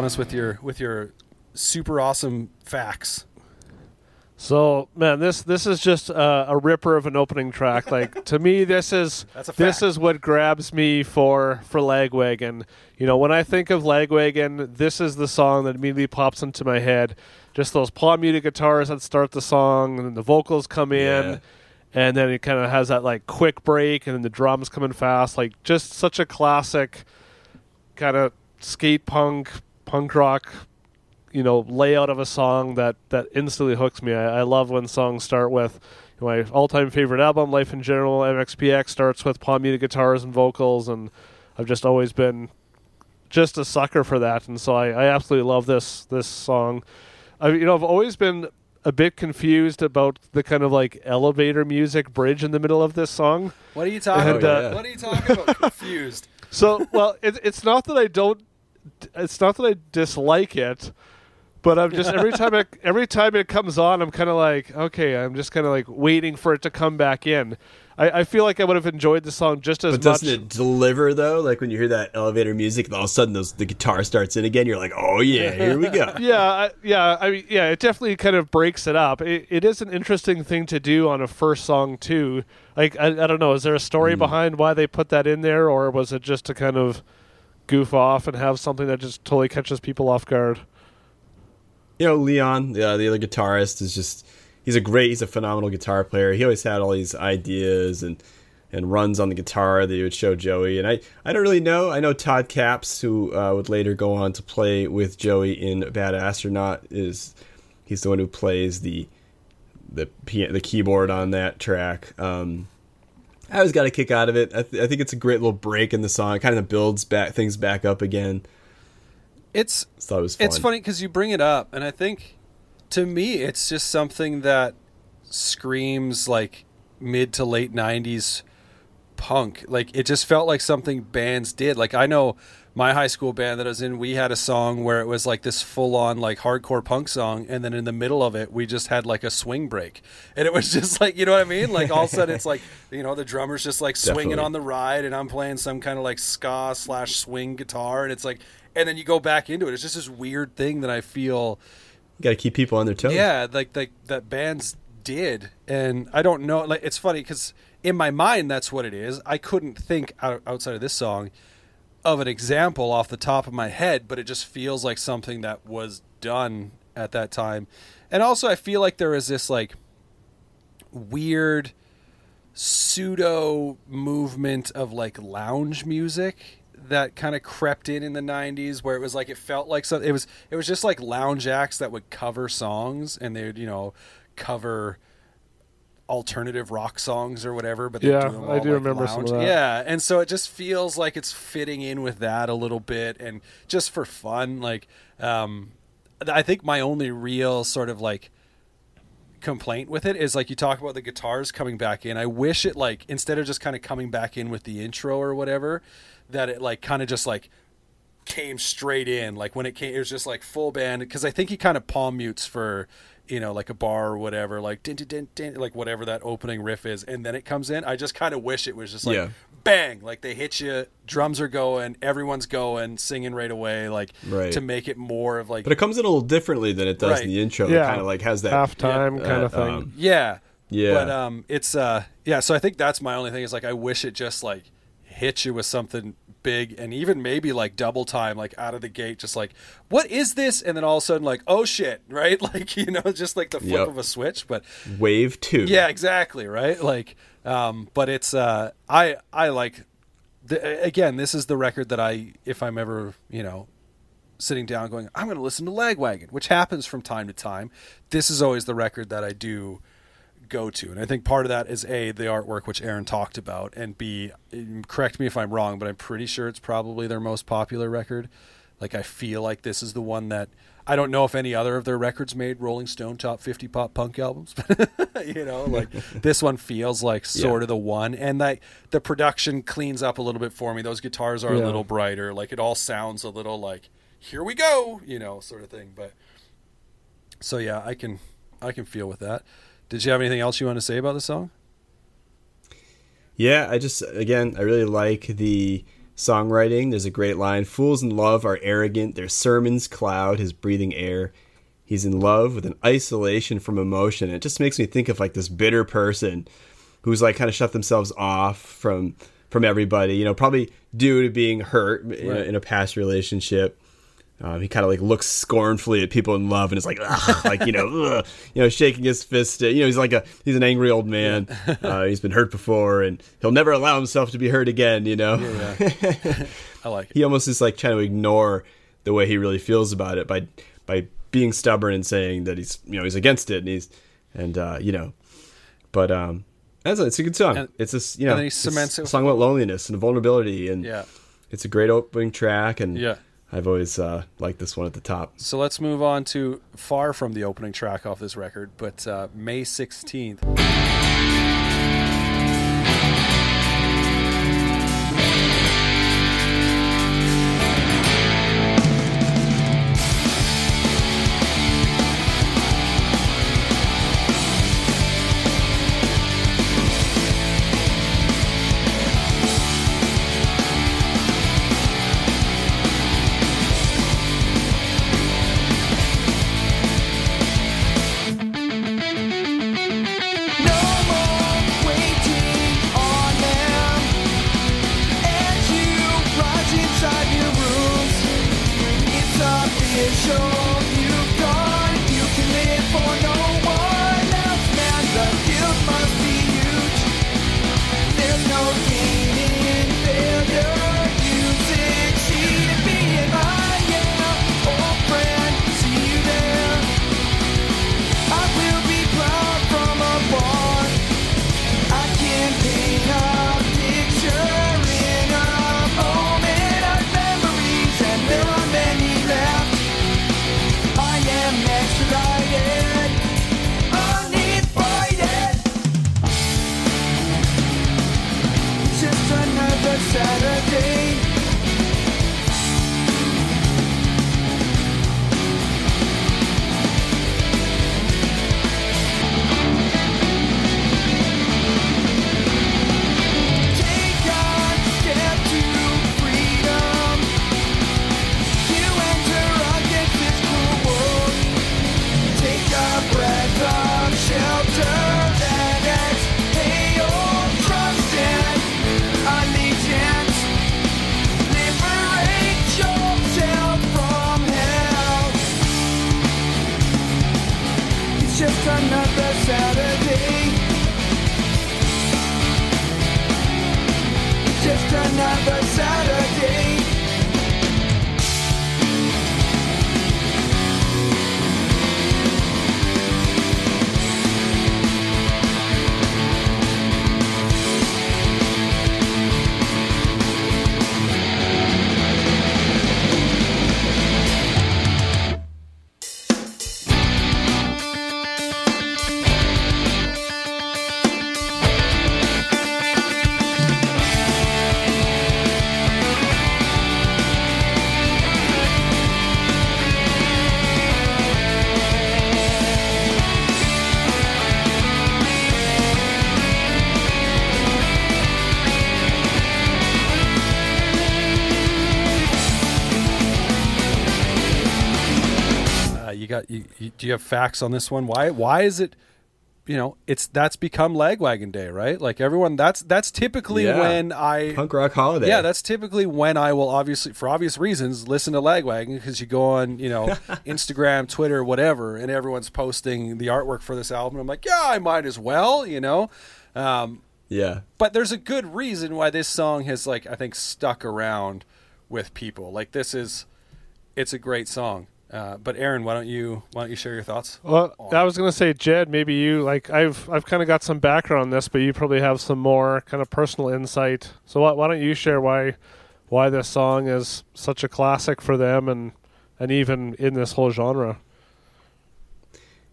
on us with your with your super awesome facts. So man, this this is just uh, a ripper of an opening track. Like to me, this is (laughs) That's a this is what grabs me for for Lagwagon. You know, when I think of Lagwagon, this is the song that immediately pops into my head. Just those palm muted guitars that start the song, and then the vocals come in, Yeah. and then it kind of has that like quick break, and then the drums coming fast. Like just such a classic kind of skate punk, punk rock you know layout of a song that that instantly hooks me. I, I love when songs start with you know, my all-time favorite album, Life in General. MXPX starts with palm muted guitars and vocals, and I've just always been just a sucker for that. And so I, I absolutely love this this song. I you know I've always been a bit confused about the kind of like elevator music bridge in the middle of this song. What are you talking And, about? uh, What are you talking about? Confused. (laughs) So, well, it, it's not that I don't. It's not that I dislike it, but I'm just every time it (laughs) every time it comes on, I'm kind of like, okay, I'm just kind of like waiting for it to come back in. I, I feel like I would have enjoyed the song just as But much. doesn't it deliver though? Like when you hear that elevator music, and all of a sudden those, the guitar starts in again. You're like, oh yeah, here we go. (laughs) yeah, I, yeah. I mean, yeah. It definitely kind of breaks it up. It, it is an interesting thing to do on a first song too. Like, I, I don't know. Is there a story mm. behind why they put that in there, or was it just to kind of goof off and have something that just totally catches people off guard? you know, Leon, uh, the other guitarist, is just he's a great, he's a phenomenal guitar player. He always had all these ideas and and runs on the guitar that he would show Joey. And I, I don't really know. I know Todd Capps, who uh, would later go on to play with Joey in Bad Astronaut, is he's the one who plays the the the keyboard on that track. Um, I always got a kick out of it. I, th- I think it's a great little break in the song. It kind of builds back things back up again. It's I thought it was fun. It's funny because you bring it up, and I think to me, it's just something that screams like mid to late '90s punk. Like it just felt like something bands did. Like I know my high school band that I was in, we had a song where it was like this full on like hardcore punk song, and then in the middle of it, we just had like a swing break, and it was (laughs) just like you know what I mean. Like all of a sudden, it's like you know the drummer's just like swinging Definitely. on the ride, and I'm playing some kind of like ska slash swing guitar, and it's like, and then you go back into it. It's just this weird thing that I feel. got to keep people on their toes. Yeah, like like that bands did, and I don't know. Like it's funny because in my mind that's what it is. I couldn't think out, outside of this song of an example off the top of my head, but it just feels like something that was done at that time. And also, I feel like there is this like weird pseudo movement of like lounge music that kind of crept in in the 90s where it was like it felt like something it was it was just like lounge acts that would cover songs and they would you know cover alternative rock songs or whatever but Yeah, do them I do like, remember some of lounge- that. yeah and so it just feels like it's fitting in with that a little bit and just for fun like um i think my only real sort of like complaint with it is like you talk about the guitars coming back in. I wish it like instead of just kind of coming back in with the intro or whatever, that it like kind of just like came straight in. Like when it came, it was just like full band because I think he kind of palm mutes for you know like a bar or whatever, like din, din, din, din, like whatever that opening riff is, and then it comes in. I just kind of wish it was just like Yeah. bang, like they hit you, drums are going, everyone's going, singing right away, like Right. to make it more of like But it comes in a little differently than it does Right. in the intro. Yeah. It kind of like has that halftime yeah, kind uh, of thing. um, Yeah. Yeah. But um it's uh yeah, so I think that's my only thing is like I wish it just like hit you with something big and even maybe like double time like out of the gate just like what is this and then all of a sudden like oh shit (laughs) right like you know just like the flip Yep. of a switch but Wave two. yeah exactly right like um but it's uh i i like the, again this is the record that i if i'm ever you know sitting down going i'm going to listen to lagwagon which happens from time to time this is always the record that i do go to. And i think part of that is a the artwork which aaron talked about and b um, correct me if i'm wrong but i'm pretty sure it's probably their most popular record. Like i feel like this is the one that i don't know if any other of their records made rolling stone top 50 pop punk albums (laughs) but you know like (laughs) this one feels like sort Yeah. of the one. And that the production cleans up a little bit for me. Those guitars are Yeah. a little brighter. Like it all sounds a little like here we go you know sort of thing. But so yeah i can i can feel with that did you have anything else you want to say about the song Yeah, I just again I really like the songwriting. There's a great line Fools in love are arrogant, their sermons cloud his breathing air. He's in love with an isolation from emotion. It just makes me think of like this bitter person who's like kind of shut themselves off from from everybody, you know, probably due to being hurt in, a, in a past relationship. Um, he kind of like looks scornfully at people in love and is like, "Ugh," like you know, (laughs) ugh, you know, shaking his fist. At, you know, he's like a he's an angry old man. Uh, he's been hurt before, and he'll never allow himself to be hurt again. You know, (laughs) I like it. he almost is like trying to ignore the way he really feels about it by by being stubborn and saying that he's you know he's against it and he's and uh, you know, but um, that's a, it's a good song. And- it's a you know he it's cements it a song about loneliness and vulnerability, and Yeah. it's a great opening track. And Yeah. I've always uh, liked this one at the top. So let's move on to far from the opening track off this record, but uh, May 16th. Do you have facts on this one? Why why is it you know, it's that's become Lagwagon Day, right? Like everyone that's that's typically Yeah. when I Punk rock holiday. Yeah, that's typically when I will obviously, for obvious reasons, listen to Lagwagon because you go on, you know, (laughs) Instagram, Twitter, whatever, and everyone's posting the artwork for this album. I'm like, yeah, I might as well, you know. Um, yeah. but there's a good reason why this song has, like, I think, stuck around with people. Like, this is, it's a great song. Uh, but Aaron, why don't you why don't you share your thoughts? Well, on I was gonna say, Jed, maybe you like I've I've kind of got some background on this, but you probably have some more kind of personal insight. So why, why don't you share why why this song is such a classic for them and and even in this whole genre?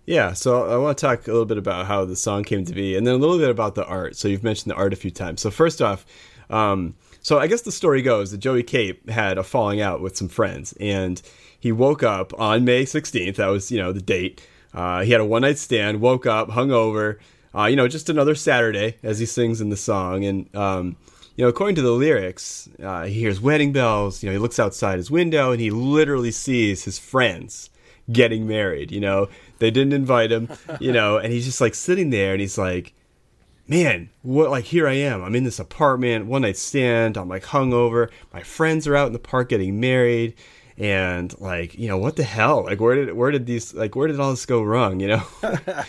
Yeah, so I want to talk a little bit about how the song came to be, and then a little bit about the art. So you've mentioned the art a few times. So first off, um, so I guess the story goes that Joey Cape had a falling out with some friends, and he woke up on May 16th. That was you know the date. Uh, he had a one night stand, woke up hungover. Uh, you know, just another Saturday, as he sings in the song, and um, you know, according to the lyrics, uh, he hears wedding bells. You know, he looks outside his window and he literally sees his friends getting married. You know, they didn't invite him. You know, and he's just like sitting there and he's like, man, what? Like here I am. I'm in this apartment, one night stand. I'm like hungover. My friends are out in the park getting married. And like, you know, what the hell? Like, where did where did these like where did all this go wrong? You know. (laughs)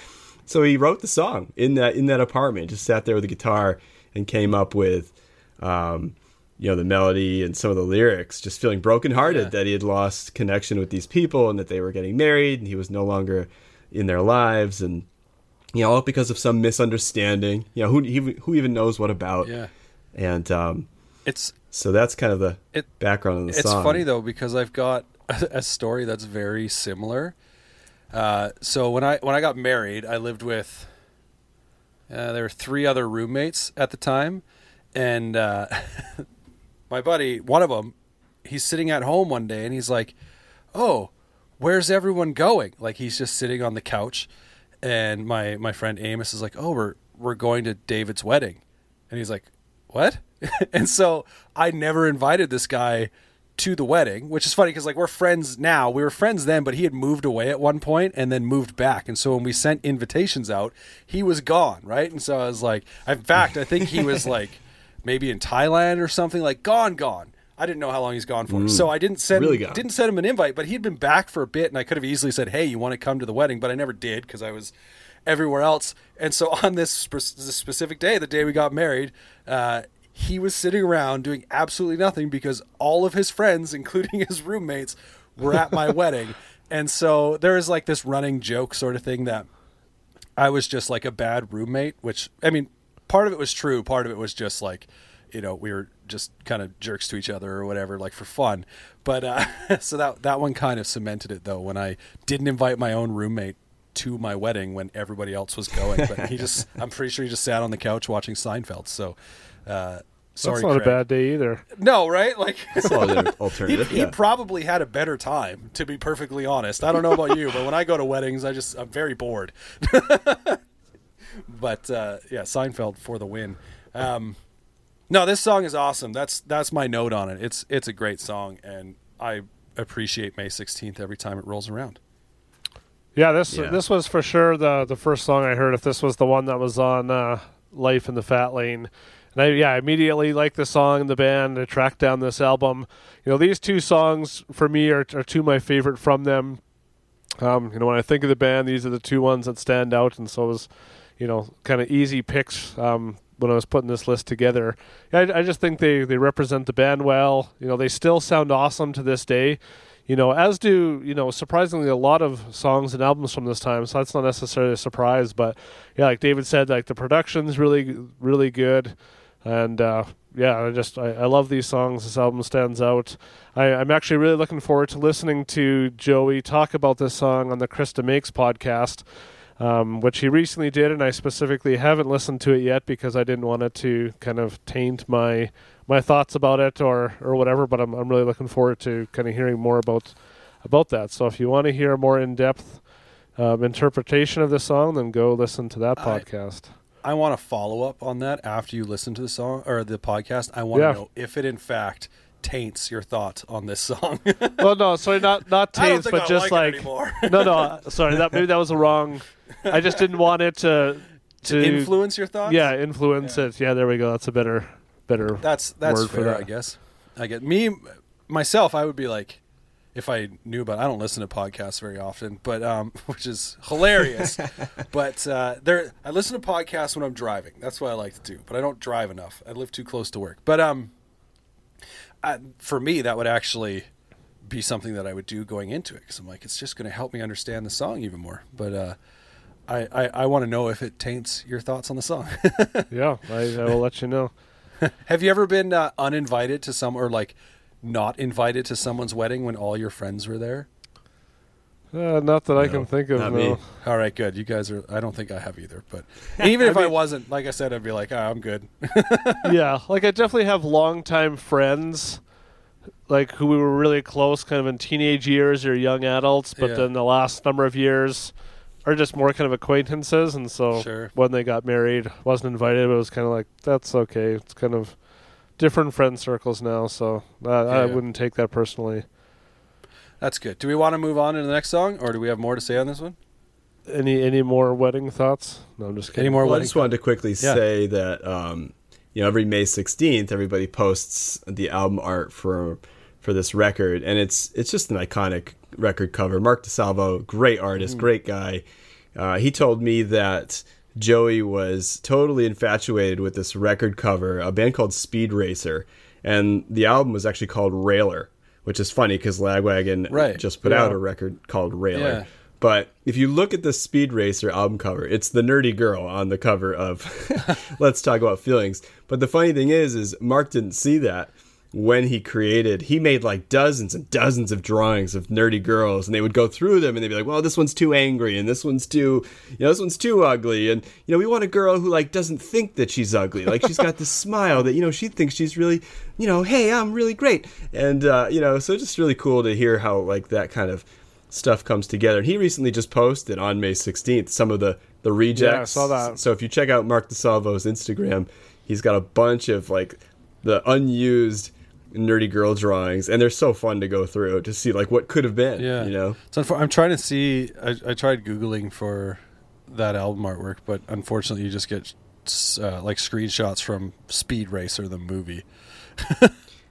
so he wrote the song in that in that apartment. Just sat there with a guitar and came up with, um, you know, the melody and some of the lyrics. Just feeling brokenhearted Yeah. that he had lost connection with these people and that they were getting married and he was no longer in their lives and you know all because of some misunderstanding. You know who who even knows what about. Yeah. And um, It's so that's kind of the It- background of the it's song. funny though because I've got a, (laughs) a story that's very similar. Uh, so when I when I got married, I lived with uh, there were three other roommates at the time, and uh, (laughs) my buddy, one of them, he's sitting at home one day and he's like, "Oh, where's everyone going?" Like he's just sitting on the couch, and my my friend Amos is like, "Oh, we're we're going to David's wedding," and he's like, "What?" (laughs) and so I never invited this guy to the wedding, which is funny because like we're friends now. We were friends then, but he had moved away at one point and then moved back. And so when we sent invitations out, he was gone, right? And so I was like, in fact, I think he was like (laughs) maybe in Thailand or something, like gone, gone. I didn't know how long he's gone for, so I didn't send Really didn't send him an invite. But he'd been back for a bit, and I could have easily said, "Hey, you want to come to the wedding?" But I never did because I was everywhere else. And so on this, spe- this specific day, the day we got married, uh, he was sitting around doing absolutely nothing because all of his friends, (laughs) including his roommates, were at my (laughs) wedding. And so there is like this running joke sort of thing that I was just like a bad roommate, which I mean, part of it was true, part of it was just like, you know, we were just kind of jerks to each other or whatever, like for fun. But uh, (laughs) so that that one kind of cemented it though when I didn't invite my own roommate to my wedding when everybody else was going. But he just, I'm pretty sure he just sat on the couch watching Seinfeld. So, uh, sorry, That's not Craig. a bad day either. No, right? Like That's an (laughs) he, alternative. he yeah. probably had a better time, to be perfectly honest. I don't know about you, but when I go to weddings, I just I'm very bored. (laughs) but uh, yeah, Seinfeld for the win. Um, no, this song is awesome. That's that's my note on it. It's it's a great song, and I appreciate May 16th every time it rolls around. Yeah, this Yeah. this was for sure the the first song I heard. If this was the one that was on uh, Life in the Fat Lane, and I yeah I immediately like the song and the band. I tracked down this album. You know, these two songs for me are, are two of my favorite from them. Um, you know, when I think of the band, these are the two ones that stand out, and so it was, you know, kind of easy picks um, when I was putting this list together. I, I just think they they represent the band well. You know, they still sound awesome to this day. You know, as do you know, surprisingly a lot of songs and albums from this time. So that's not necessarily a surprise, but yeah, like David said, like the production's really really good, and uh, yeah, I just I, I love these songs. This album stands out. I, I'm actually really looking forward to listening to Joey talk about this song on the Chris DeMakes podcast, um, which he recently did, and I specifically haven't listened to it yet because I didn't want it to kind of taint my my thoughts about it or or whatever. But I'm I'm really looking forward to kind of hearing more about about that. So if you want to hear a more in depth um, interpretation of the song, then go listen to that podcast. I want to follow up on that after you listen to the song or the podcast. I want Yeah. to know if it in fact taints your thoughts on this song. (laughs) well, no, sorry, not not taints, but I just like like, (laughs) no, no, uh, sorry, that maybe that was a wrong. I just didn't want it to to influence your thoughts. Yeah, influence it. Yeah, there we go. That's a better better. that's that's word for fair. that. I guess. I get me myself. I would be like, if I knew about. I don't listen to podcasts very often, but um, (laughs) which is hilarious. (laughs) but uh, there, I listen to podcasts when I'm driving. That's what I like to do. But I don't drive enough. I live too close to work. But um, I, for me, that would actually be something that I would do going into it because I'm like, it's just going to help me understand the song even more. But uh, I, I, I want to know if it taints your thoughts on the song. (laughs) Yeah, I, I will let you know. Have you ever been uh, uninvited to some or like not invited to someone's wedding when all your friends were there? Uh, not that I can think of. no. All right, good. You guys are. I don't think I have either. But (laughs) even if I, wasn't, like I said, I'd be like, oh, I'm good. (laughs) yeah, like I definitely have longtime friends, like who we were really close, kind of in teenage years or young adults, but Yeah. then the last number of years are just more kind of acquaintances, and so Sure. when they got married, wasn't invited, but it was kind of like that's okay. It's kind of different friend circles now, so uh, I Yeah. wouldn't take that personally. That's good. Do we want to move on to the next song, or do we have more to say on this one? Any any more wedding thoughts? No, I'm just kidding. Any more Well, I just wanted to quickly Yeah. say that um, you know every May sixteenth, everybody posts the album art for for this record, and it's it's just an iconic record cover. Mark DeSalvo, great artist, Mm. great guy. Uh, he told me that Joey was totally infatuated with this record cover, a band called Speed Racer, and the album was actually called Railer, which is funny because Lagwagon Right. just put Yeah. out a record called Railer. Yeah. But if you look at the Speed Racer album cover, it's the nerdy girl on the cover of (laughs) Let's Talk About Feelings. But the funny thing is, is Mark didn't see that when he created. He made like dozens and dozens of drawings of nerdy girls, and they would go through them, and they'd be like, "Well, this one's too angry, and this one's too, you know, this one's too ugly, and you know, we want a girl who like doesn't think that she's ugly, like she's got this (laughs) smile that you know she thinks she's really, you know, hey, I'm really great, and uh, you know, so it's just really cool to hear how like that kind of stuff comes together. And he recently just posted on May 16th some of the the rejects. Yeah, I saw that. So if you check out Mark DeSalvo's Instagram, he's got a bunch of like the unused nerdy girl drawings, and they're so fun to go through to see like what could have been. Yeah. you know. So unfor- I'm trying to see. I, I tried googling for that album artwork, but unfortunately, you just get uh, like screenshots from Speed Racer, the movie. (laughs)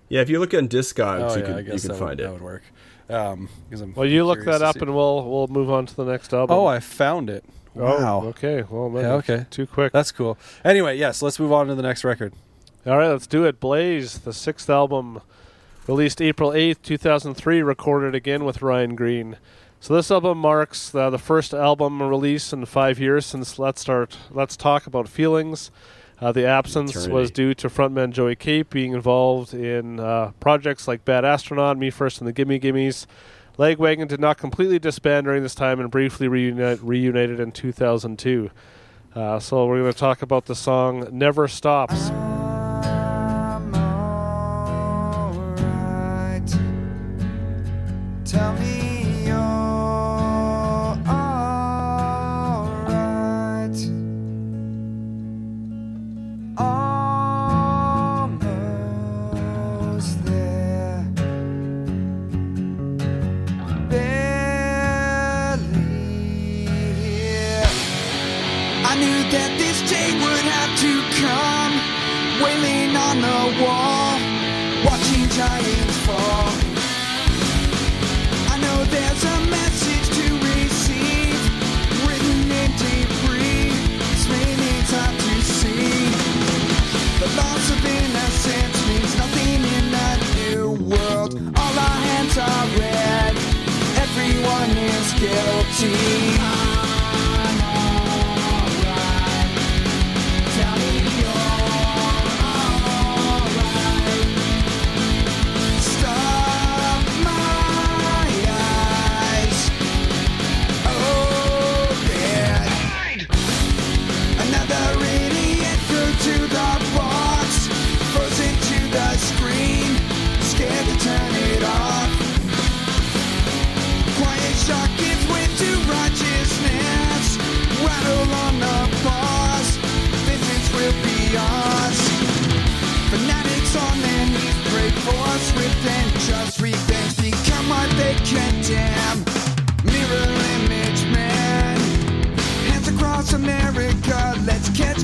Yeah, if you look on Discogs, oh you yeah, can I you can that, find would, it. that would work. Um, 'cause I'm Well, you look that up, and we'll we'll move on to the next album. oh, I found it. Oh, Wow, okay. Well, Yeah, okay. Too quick. that's cool. Anyway, yes, let's move on to the next record. All right, let's do it. Blaze, the sixth album, released April 8th, 2003, recorded again with Ryan Greene. So this album marks uh, the first album release in five years since Let's Start. Let's talk about feelings. Uh, the absence Eternity. was due to frontman Joey Cape being involved in uh, projects like Bad Astronaut, Me First, and the Gimme Gimmes. Lagwagon did not completely disband during this time and briefly reunite, reunited in 2002. Uh, so we're going to talk about the song "Never Stops." Guilty. With just revenge. Become what they condemn. Mirror image man. Hands across America, let's catch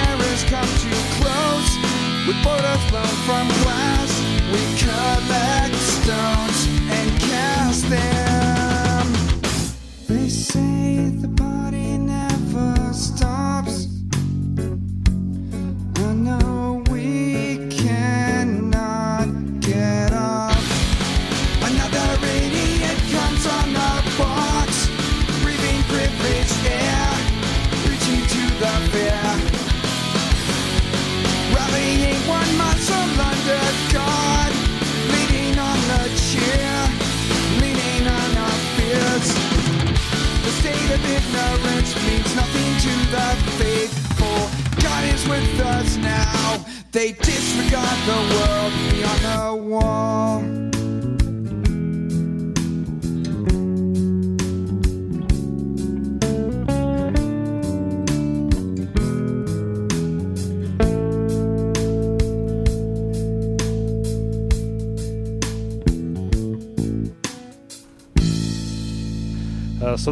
has come too close. We With borders blown from glass,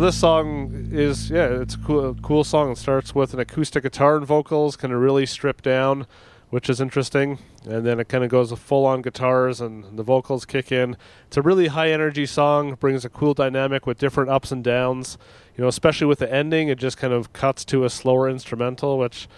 this song is yeah, it's a cool, cool song. It starts with an acoustic guitar and vocals, kind of really stripped down, which is interesting, and then it kind of goes with full on guitars and the vocals kick in. It's a really high energy song, brings a cool dynamic with different ups and downs. You know, especially with the ending, it just kind of cuts to a slower instrumental, which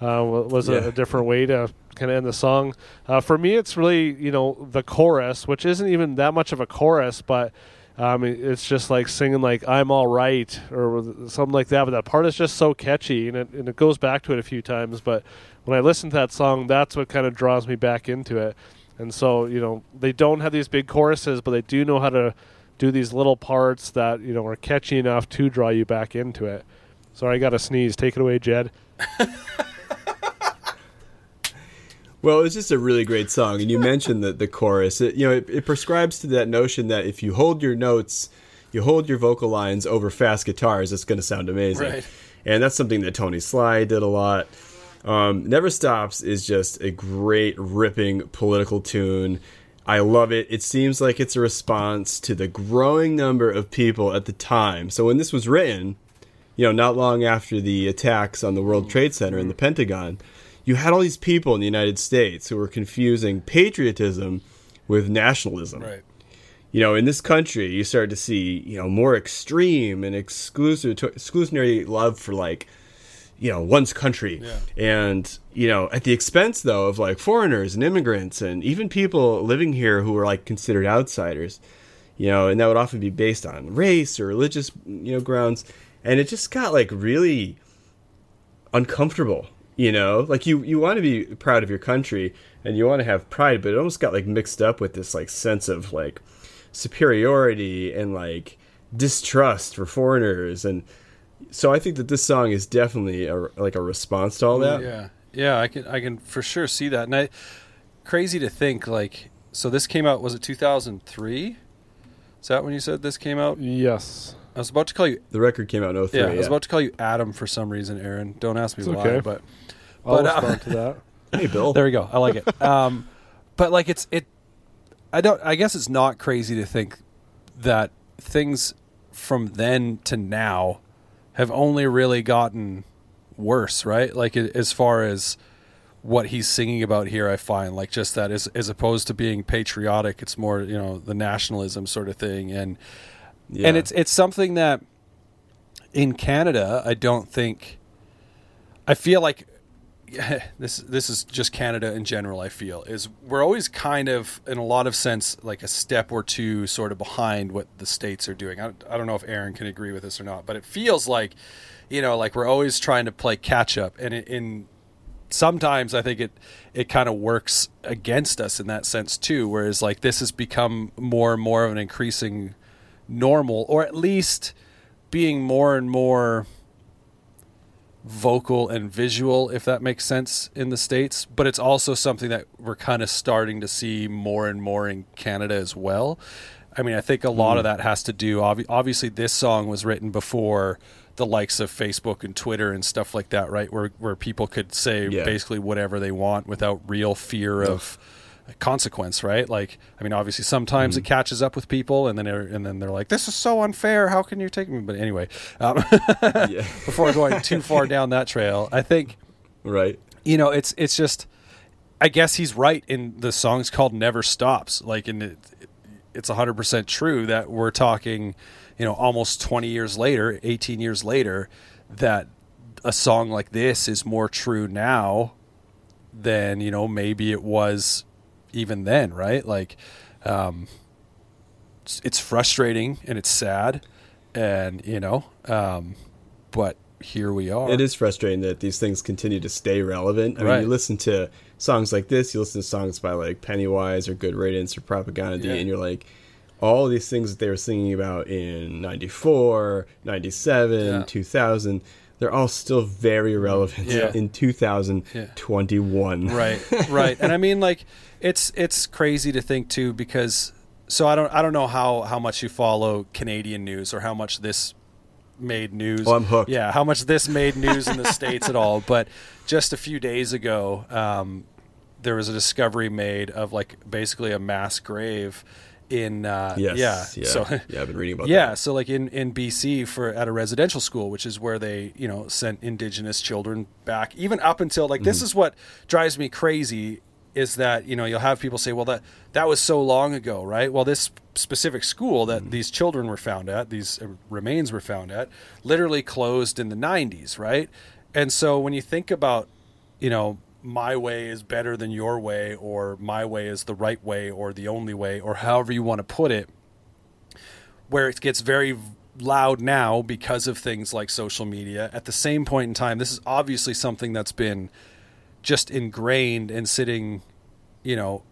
uh, was Yeah. a, a different way to kind of end the song. Uh, for me, it's really you know the chorus, which isn't even that much of a chorus, but um, it- it's just like singing like "I'm all right" or something like that. But that part is just so catchy, and it, and it goes back to it a few times. But when I listen to that song, that's what kind of draws me back into it. And so you know they don't have these big choruses, but they do know how to do these little parts that you know are catchy enough to draw you back into it. Sorry, I got to sneeze. Take it away, Jed. (laughs) Well, it's just a really great song, and you mentioned the the chorus. It, you know, it, it prescribes to that notion that if you hold your notes, you hold your vocal lines over fast guitars, it's going to sound amazing. Right. And that's something that Tony Sly did a lot. Um, Never Stops is just a great ripping political tune. I love it. It seems like it's a response to the growing number of people at the time. So when this was written, you know, not long after the attacks on the World Trade Center and the Pentagon, you had all these people in the United States who were confusing patriotism with nationalism. Right. You know, in this country, you start to see, you know, more extreme and exclusive exclusionary love for like, you know, one's country. Yeah. And, you know, at the expense though of like foreigners and immigrants and even people living here who are like considered outsiders. You know, and that would often be based on race or religious, you know, grounds. And it just got like really uncomfortable you know like you you want to be proud of your country and you want to have pride but it almost got like mixed up with this like sense of like superiority and like distrust for foreigners and so i think that this song is definitely a, like a response to all that Yeah, yeah, I can I can for sure see that, and I crazy to think like so. This came out was it 2003? Is that when you said this came out? Yes. I was about to call you. the record came out in 03 Yeah, I was about to call you Adam for some reason, Aaron. Don't ask me It's why, okay. but I'll But, uh, respond to that. (laughs) hey bill there we go. I like it. (laughs) Um, but like it's it. I don't. I guess it's not crazy to think that things from then to now have only really gotten worse, right? Like a- as far as what he's singing about here, I find like just that as as opposed to being patriotic, it's more you know the nationalism sort of thing, and yeah. and it's it's something that in Canada, I don't think. I feel like (laughs) this this is just Canada in general. I feel is we're always kind of in a lot of sense like a step or two sort of behind what the states are doing. I, I don't know if Aaron can agree with this or not, but it feels like you know like we're always trying to play catch up, and in, in sometimes I think it it kind of works against us in that sense too. Whereas like this has become more and more of an increasing normal, or at least being more and more vocal and visual, if that makes sense, in the States. But it's also something that we're kind of starting to see more and more in Canada as well. I mean, I think a lot of hmm. that has to do, obvi- obviously, this song was written before the likes of Facebook and Twitter and stuff like that, right? Where, where people could say Yeah. basically whatever they want without real fear of consequence, right? Like, I mean, obviously, sometimes it catches up with people, and then they're, and then they're like, "This is so unfair. How can you take me?" But anyway, um, (laughs) (laughs) before going too far down that trail, I think right you know it's it's just. I guess he's right in the song's called "Never Stops." Like, in it, it's hundred percent true that we're talking, you know, almost twenty years later, eighteen years later, that a song like this is more true now than you know maybe it was even then, right? Like, um, it's, it's frustrating and it's sad, and you know, um, but here we are. It is frustrating that these things continue to stay relevant. I mean, you listen to songs like this, you listen to songs by like Pennywise or Good Riddance or Propagandhi, Yeah. and you're like, all these things that they were singing about in 94, 97, Yeah. 2000, they're all still very relevant Yeah. in 2021. right right and i mean like it's it's crazy to think too because so i don't i don't know how how much you follow canadian news or how much this made news Oh, I'm hooked. yeah how much this made news in the states at all but just a few days ago um there was a discovery made of like basically a mass grave in uh, Yes. yeah Yeah. so yeah, I've been reading about that. (laughs) yeah that. so like in in BC for at a residential school which is where they you know sent indigenous children back even up until like this is what drives me crazy is that you know you'll have people say well that that was so long ago right? Well this specific school that these children were found at these uh, remains were found at literally closed in the 90s right? And so when you think about you know my way is better than your way or my way is the right way or the only way or however you want to put it where it gets very loud now because of things like social media at the same point in time this is obviously something that's been just ingrained and sitting you know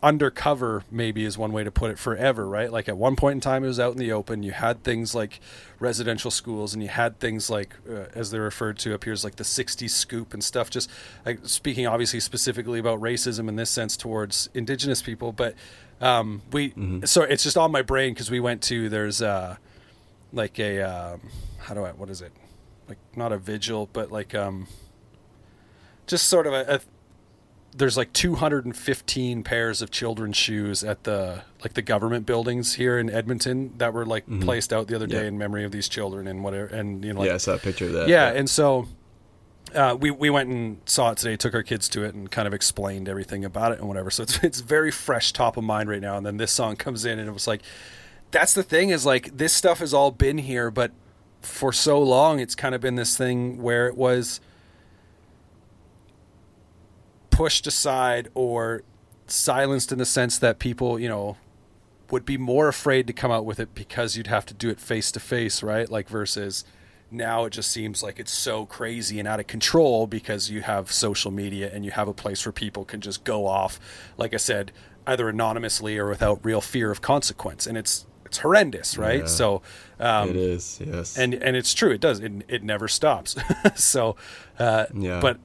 undercover maybe is one way to put it forever right? Like at one point in time it was out in the open. You had things like residential schools and you had things like uh, as they're referred to up appears like the 60s scoop and stuff. Just like speaking obviously specifically about racism in this sense towards indigenous people but um we so it's just on my brain because we went to there's uh like a um how do i what is it? Like not a vigil but like um just sort of a, a there's like 215 pairs of children's shoes at the like the government buildings here in Edmonton that were like placed out the other day Mm-hmm. Yeah. in memory of these children and whatever and you know like yeah, I saw a picture of that. yeah, and so uh, we we went and saw it today. Took our kids to it and kind of explained everything about it and whatever. So it's (laughs) it's very fresh, top of mind right now. And then this song comes in, and it was like, that's the thing is like this stuff has all been here, but for so long it's kind of been this thing where it was pushed aside or silenced in the sense that people, you know, would be more afraid to come out with it because you'd have to do it face to face, right? Like versus now it just seems like it's so crazy and out of control because you have social media and you have a place where people can just go off, like I said, either anonymously or without real fear of consequence. And it's it's horrendous, right? Yeah. So um, it is. Yes, and and it's true it does it, it never stops (laughs) so uh Yeah. but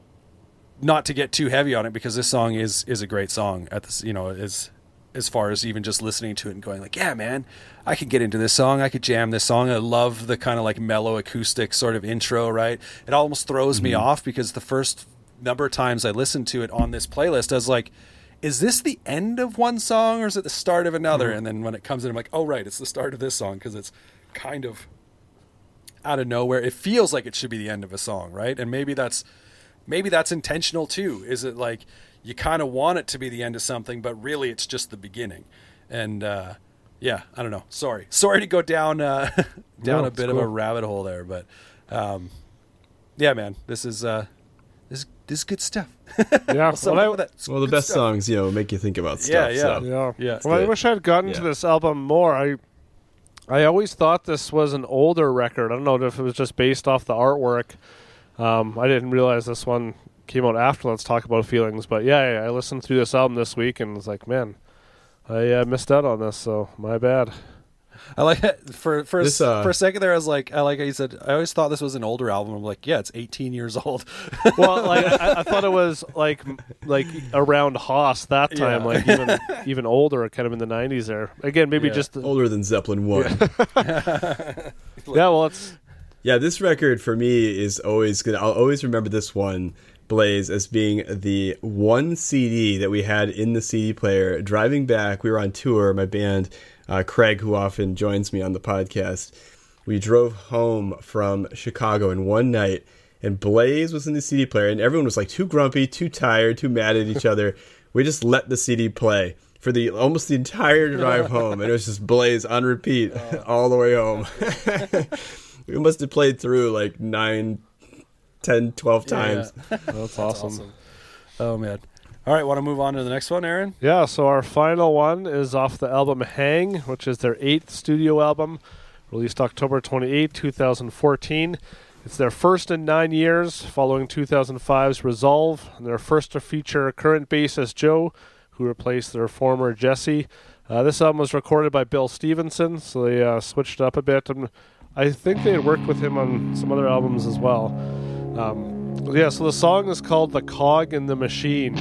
not to get too heavy on it because this song is is a great song at this you know is as far as even just listening to it and going like yeah man i could get into this song. I could jam this song. I love the kind of like mellow acoustic sort of intro right? It almost throws me mm-hmm. off because the first number of times i listened to it on this playlist i was like is this the end of one song or is it the start of another? Mm-hmm. And then when it comes in i'm like oh right it's the start of this song because it's kind of out of nowhere. It feels like it should be the end of a song, right? And maybe that's maybe that's intentional too. Is it like you kind of want it to be the end of something, but really it's just the beginning? And uh, yeah, I don't know. Sorry, sorry to go down uh, (laughs) down No, a it's bit of a rabbit hole there, but um, yeah, man, this is uh, this this is good stuff. (laughs) Yeah, So well, I- that, well, the best stuff. songs, you know, make you think about stuff. yeah. so. Yeah, Yeah. Well, I wish I had gotten to this album more. I, I always thought this was an older record. I don't know if it was just based off the artwork. Um, I didn't realize this one came out after. Let's talk about feelings. But yeah, yeah, I listened through this album this week and was like, man, I uh, missed out on this. So my bad. I like it. for for a, This, uh, for a second there. I was like, I like how you said. I always thought this was an older album. I'm like, yeah, it's 18 years old. (laughs) Well, like I, I thought it (laughs) was like like around Hoss that time, Yeah. like even (laughs) even older, kind of in the '90s. There again, maybe Yeah. just the, Older than Zeppelin one. yeah. Well, it's Yeah, this record for me is always good. I'll always remember this one, Blaze, as being the one CD that we had in the CD player. Driving back, we were on tour. My band, uh, Craig, who often joins me on the podcast, we drove home from Chicago, and one night, and Blaze was in the CD player, and everyone was like too grumpy, too tired, too mad at each other. We just let the CD play. For the almost the entire drive home, and it was just Blaze on repeat (laughs) all the way home. (laughs) we must have played through like 9 10 12 times Yeah. (laughs) that's, awesome. Oh man. All right, want to move on to the next one, Aaron? Yeah, so our final one is off the album Hang, which is their eighth studio album, released October 28, 2014. It's their first in nine years, following 2005's Resolve, and their first to feature current bassist Joe, who replaced their former Jesse. Uh, this album was recorded by Bill Stevenson, so they uh, switched up a bit, and I think they had worked with him on some other albums as well. Um, yeah, so the song is called The Cog in the Machine.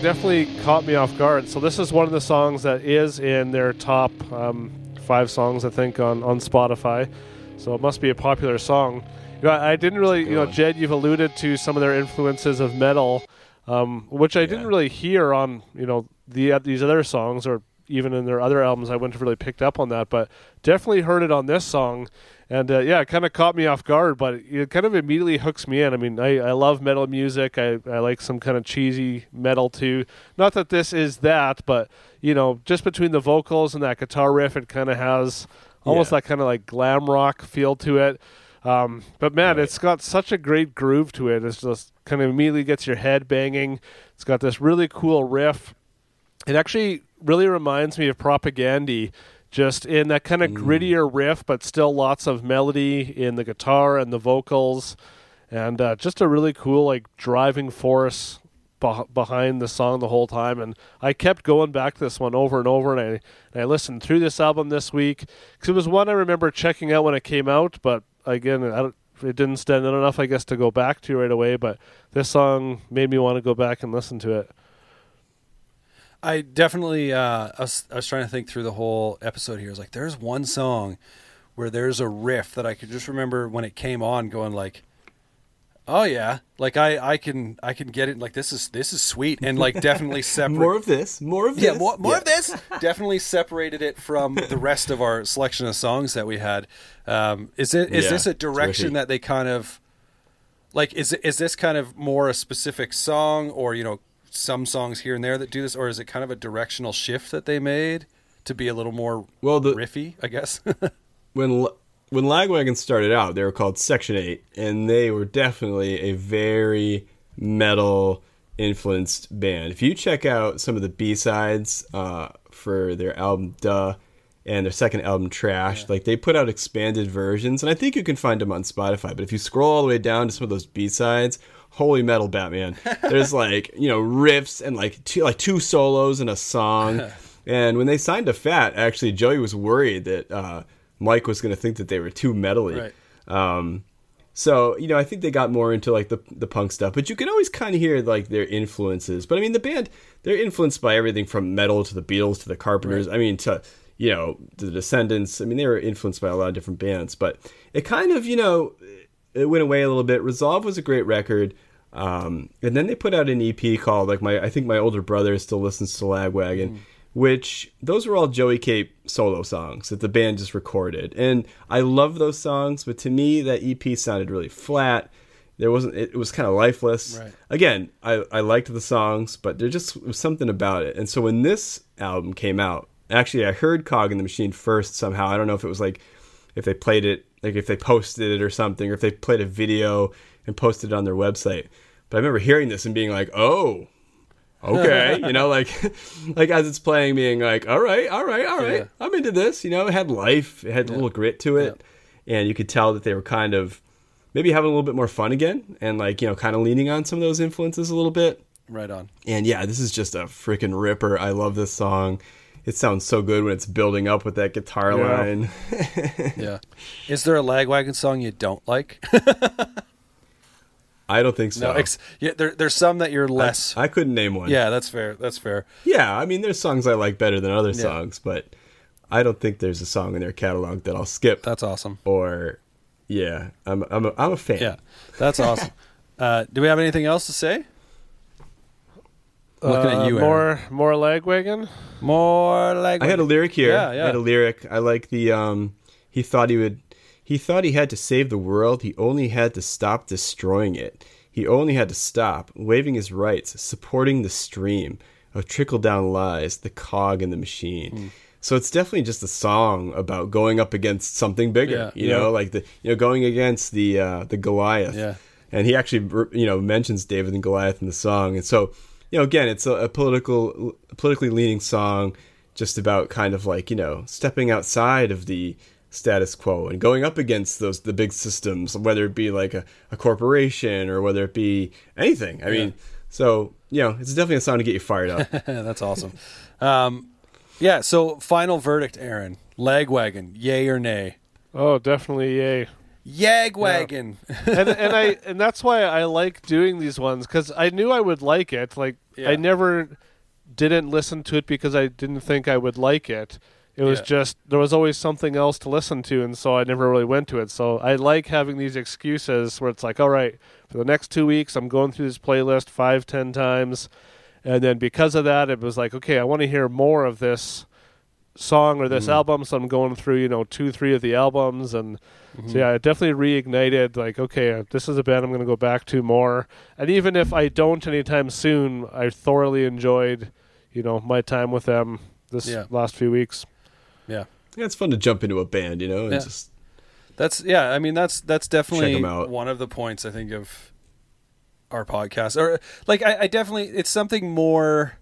Song definitely caught me off guard. So this is one of the songs that is in their top um, five songs, I think, on, on Spotify. So it must be a popular song. You know, I I didn't really, you know. Jed, you've alluded to some of their influences of metal, um, which I didn't really hear on, you know, the these other songs or even in their other albums. I wouldn't have really picked up on that, but definitely heard it on this song. And uh, yeah, it kind of caught me off guard, but it kind of immediately hooks me in. I mean, I, I love metal music. I, I like some kind of cheesy metal too. Not that this is that, but you know, just between the vocals and that guitar riff, it kind of has almost Yeah. that kind of like glam rock feel to it. Um, but man, Right. it's got such a great groove to it. It's just kind of immediately gets your head banging. It's got this really cool riff. It actually really reminds me of Propagandhi, just in that kind of grittier riff, but still lots of melody in the guitar and the vocals, and uh, just a really cool like driving force beh behind the song the whole time. And I kept going back to this one over and over, and I and I listened through this album this week because it was one I remember checking out when it came out, but again, it didn't stand out enough, I guess, to go back to right away. But this song made me want to go back and listen to it. I definitely. Uh, I, was, I was trying to think through the whole episode here. I was like, there's one song where there's a riff that I could just remember when it came on, going like, "Oh yeah," like I, I can I can get it. Like this is this is sweet and like definitely (laughs) separate. More of this. More of yeah, this. more, more Yeah. of this. Definitely separated it from the rest of our selection of songs that we had. Um, is it is Yeah, this a direction that they kind of like? Is it, is this kind of more a specific song, or you know, some songs here and there that do this, or is it kind of a directional shift that they made to be a little more Well, the, riffy? I guess. (laughs) when when Lagwagon started out, they were called Section Eight, and they were definitely a very metal influenced band. If you check out some of the B sides uh, for their album Duh and their second album Trash, like they put out expanded versions, and I think you can find them on Spotify. But if you scroll all the way down to some of those B sides, holy metal Batman. (laughs) There's like you know riffs and like two like two solos and a song. (laughs) and when they signed to Fat, actually Joey was worried that uh, Mike was going to think that they were too metally. Right. Um, so you know, I think they got more into like the the punk stuff, but you can always kind of hear like their influences. But I mean, the band they're influenced by everything from metal to the Beatles to the Carpenters. I mean, to you know the Descendents. I mean, they were influenced by a lot of different bands. But it kind of you know it went away a little bit. Resolve was a great record. Um, and then they put out an EP called like my I think my older brother still listens to Lagwagon, which those were all Joey Cape solo songs that the band just recorded. And I love those songs, but to me that EP sounded really flat. There wasn't it, it was kind of lifeless. Right. Again, I, I liked the songs, but there just was something about it. And so when this album came out, actually I heard Cog in the Machine first somehow. I don't know if it was like if they played it like if they posted it or something, or if they played a video and posted it on their website. But I remember hearing this and being like, "Oh, okay," (laughs) you know, like (laughs) like as it's playing, being like, "All right, all right, all right, Yeah. I'm into this." You know, it had life, it had a little grit to it, and you could tell that they were kind of maybe having a little bit more fun again, and like you know, kind of leaning on some of those influences a little bit. Right on. And yeah, this is just a freaking ripper. I love this song. It sounds so good when it's building up with that guitar Yeah. line. (laughs) Yeah. Is there a Lagwagon song you don't like? (laughs) I don't think so. no. Ex- yeah. There, there's some that you're less. I couldn't name one. yeah, that's fair. That's fair. Yeah, I mean, there's songs I like better than other songs, but I don't think there's a song in their catalog that I'll skip. That's awesome. or, yeah, I'm I'm a, I'm a fan. Yeah, that's awesome. (laughs) Uh, do we have anything else to say? Looking Uh, at you, Aaron. more leg Lagwagon. More leg. I had a lyric here. Yeah, yeah. I had a lyric. I like the um. He thought he would. He thought he had to save the world. He only had to stop destroying it. He only had to stop waving his rights, supporting the stream of trickle down lies, the cog in the machine. Hmm. So it's definitely just a song about going up against something bigger. Yeah. you Yeah. know, like the you know going against the uh, the Goliath. Yeah. and he actually you know mentions David and Goliath in the song, and so you know again it's a, a political politically leaning song, just about kind of like you know stepping outside of the status quo and going up against those the big systems, whether it be like a, a corporation or whether it be anything. I mean, so you know it's definitely a song to get you fired up. (laughs) that's awesome. Um, yeah. So final verdict, Aaron. Lagwagon, yay or nay? Oh, definitely yay. Yagwagon. and and I and that's why I like doing these ones because I knew I would like it. Like Yeah. I never didn't listen to it because I didn't think I would like it. It was Yeah. just there was always something else to listen to, and so I never really went to it. So I like having these excuses where it's like, all right, for the next two weeks, I'm going through this playlist five, ten times, and then because of that, it was like, okay, I want to hear more of this song or this mm-hmm. album, so I'm going through, you know, two, three of the albums, and so mm-hmm. yeah, it definitely reignited. Like, okay, uh, this is a band I'm going to go back to more, and even if I don't anytime soon, I thoroughly enjoyed, you know, my time with them this Yeah. last few weeks. Yeah. yeah, it's fun to jump into a band, you know, and Yeah. just That's yeah. I mean, that's that's definitely one of the points I think of our podcast. Or like, I, I definitely it's something more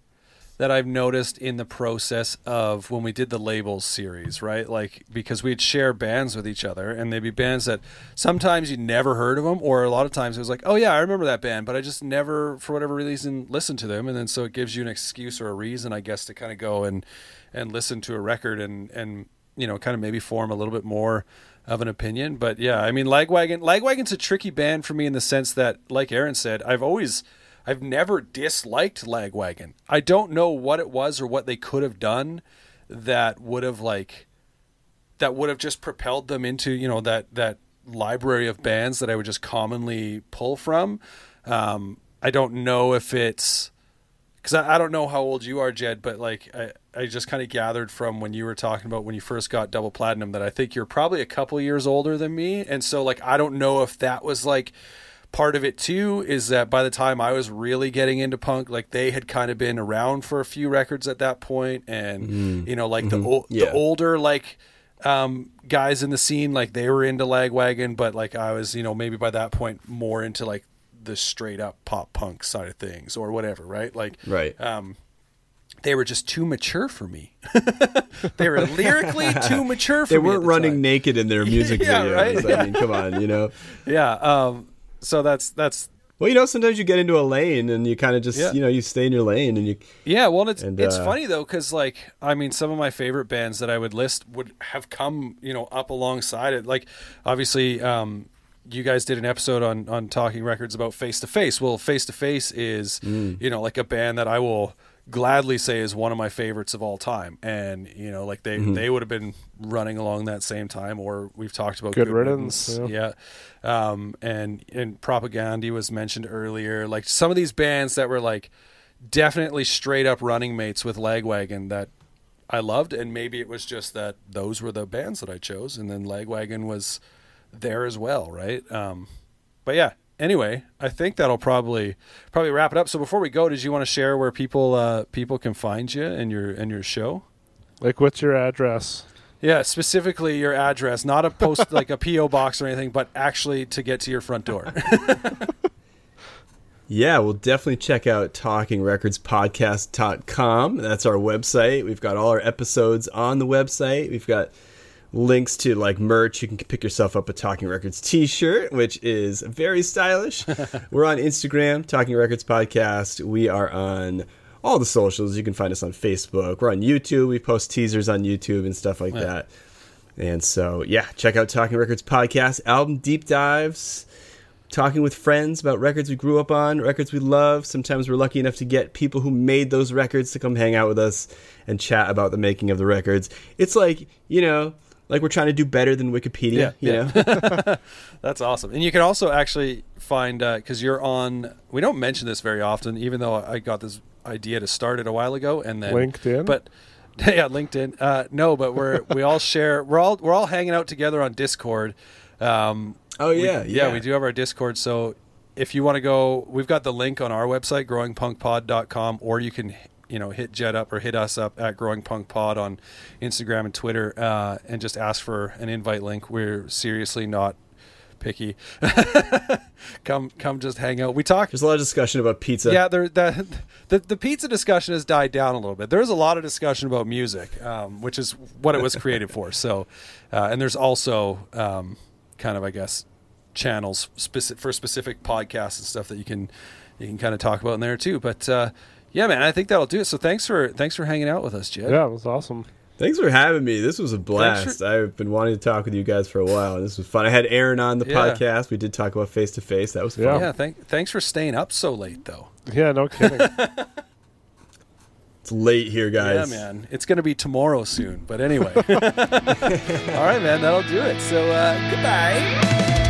that I've noticed in the process of when we did the labels series, right? Like because we'd share bands with each other, and they'd be bands that sometimes you'd never heard of them, or a lot of times it was like, oh yeah, I remember that band, but I just never, for whatever reason, listened to them, and then so it gives you an excuse or a reason, I guess, to kind of go and and listen to a record and and you know kind of maybe form a little bit more of an opinion. But yeah, I mean, Lagwagon, Lagwagon's a tricky band for me in the sense that, like Aaron said, I've always I've never disliked Lagwagon. I don't know what it was or what they could have done that would have like that would have just propelled them into you know that that library of bands that I would just commonly pull from. Um, I don't know if it's because I, I don't know how old you are, Jed, but like I, I just kind of gathered from when you were talking about when you first got Double Plaidinum that I think you're probably a couple years older than me, and so like I don't know if that was like part of it too is that by the time I was really getting into punk, like they had kind of been around for a few records at that point, and you know, like the ol- Yeah. the older like um, guys in the scene, like they were into Lagwagon, but like I was, you know, maybe by that point more into like the straight up pop punk side of things or whatever, right? Like, right. um, they were just too mature for me. (laughs) they were lyrically (laughs) too mature for they me. at weren't running time. naked in their (laughs) music Yeah, videos. right? I mean, come on, you know. Yeah. Um, so that's that's Well, you know, sometimes you get into a lane and you kind of just, Yeah. you know, you stay in your lane and you. Yeah, well, it's And, it's uh, funny though because like I mean, some of my favorite bands that I would list would have come you know up alongside it. Like obviously, um, you guys did an episode on on talking records about Face to Face. Well, Face to Face is Mm. you know like a band that I will gladly say is one of my favorites of all time, and you know like they Mm-hmm. they would have been running along that same time. Or we've talked about Good Riddance, yeah. Um, and and Propagandhi was mentioned earlier. Like some of these bands that were like definitely straight up running mates with Lagwagon that I loved, and maybe it was just that those were the bands that I chose, and then Lagwagon was there as well, right? Um, but yeah. Anyway, I think that'll probably probably wrap it up. So before we go, did you want to share where people uh, people can find you and your and your show? Like, what's your address? Yeah, specifically your address, not a post (laughs) like a PO box or anything, but actually to get to your front door. (laughs) Yeah, we'll definitely check out talkingrecordspodcast.com. That's our website. We've got all our episodes on the website. We've got links to like merch. You can pick yourself up a Talking Records t-shirt, which is very stylish. (laughs) We're on Instagram, Talking Records Podcast. We are on all the socials. You can find us on Facebook. We're on YouTube. We post teasers on YouTube and stuff like that. And so, yeah, check out Talking Records Podcast, album deep dives talking with friends about records we grew up on, records we love. Sometimes we're lucky enough to get people who made those records to come hang out with us and chat about the making of the records. It's like, you know, like we're trying to do better than Wikipedia, Yeah, you yeah. know? (laughs) That's awesome. And you can also actually find uh, because you're on. We don't mention this very often, even though I got this idea to start it a while ago, and then LinkedIn? But (laughs) yeah, LinkedIn. Uh, no, but we're we all share. We're all we're all hanging out together on Discord. Um, Oh, we- yeah, yeah, yeah. we do have our Discord. So if you want to go, we've got the link on our website, growingpunkpod.com, or you can you know hit Jed up or hit us up at Growing Punk Pod on Instagram and Twitter, uh, and just ask for an invite link. We're seriously not picky. (laughs) come come just hang out. We talk There's a lot of discussion about pizza. yeah, there the, the the pizza discussion has died down a little bit. There's a lot of discussion about music, um, which is what it was created for. So, uh, and there's also um, kind of, I guess, channels specific for specific podcasts and stuff that you can you can kind of talk about in there too. But uh, yeah, man, I think that'll do it. So thanks for thanks for hanging out with us, Jed. Yeah, it was awesome. Thanks for having me. This was a blast. for- I've been wanting to talk with you guys for a while, and this was fun. I had Aaron on the Yeah. podcast. We did talk about face to face. That was fun. Yeah. Yeah, thank, thanks for staying up so late, though. Yeah, no kidding. (laughs) It's late here, guys. Yeah, man. It's going to be tomorrow soon. But anyway. (laughs) All right, man. That'll do it. So, uh, goodbye.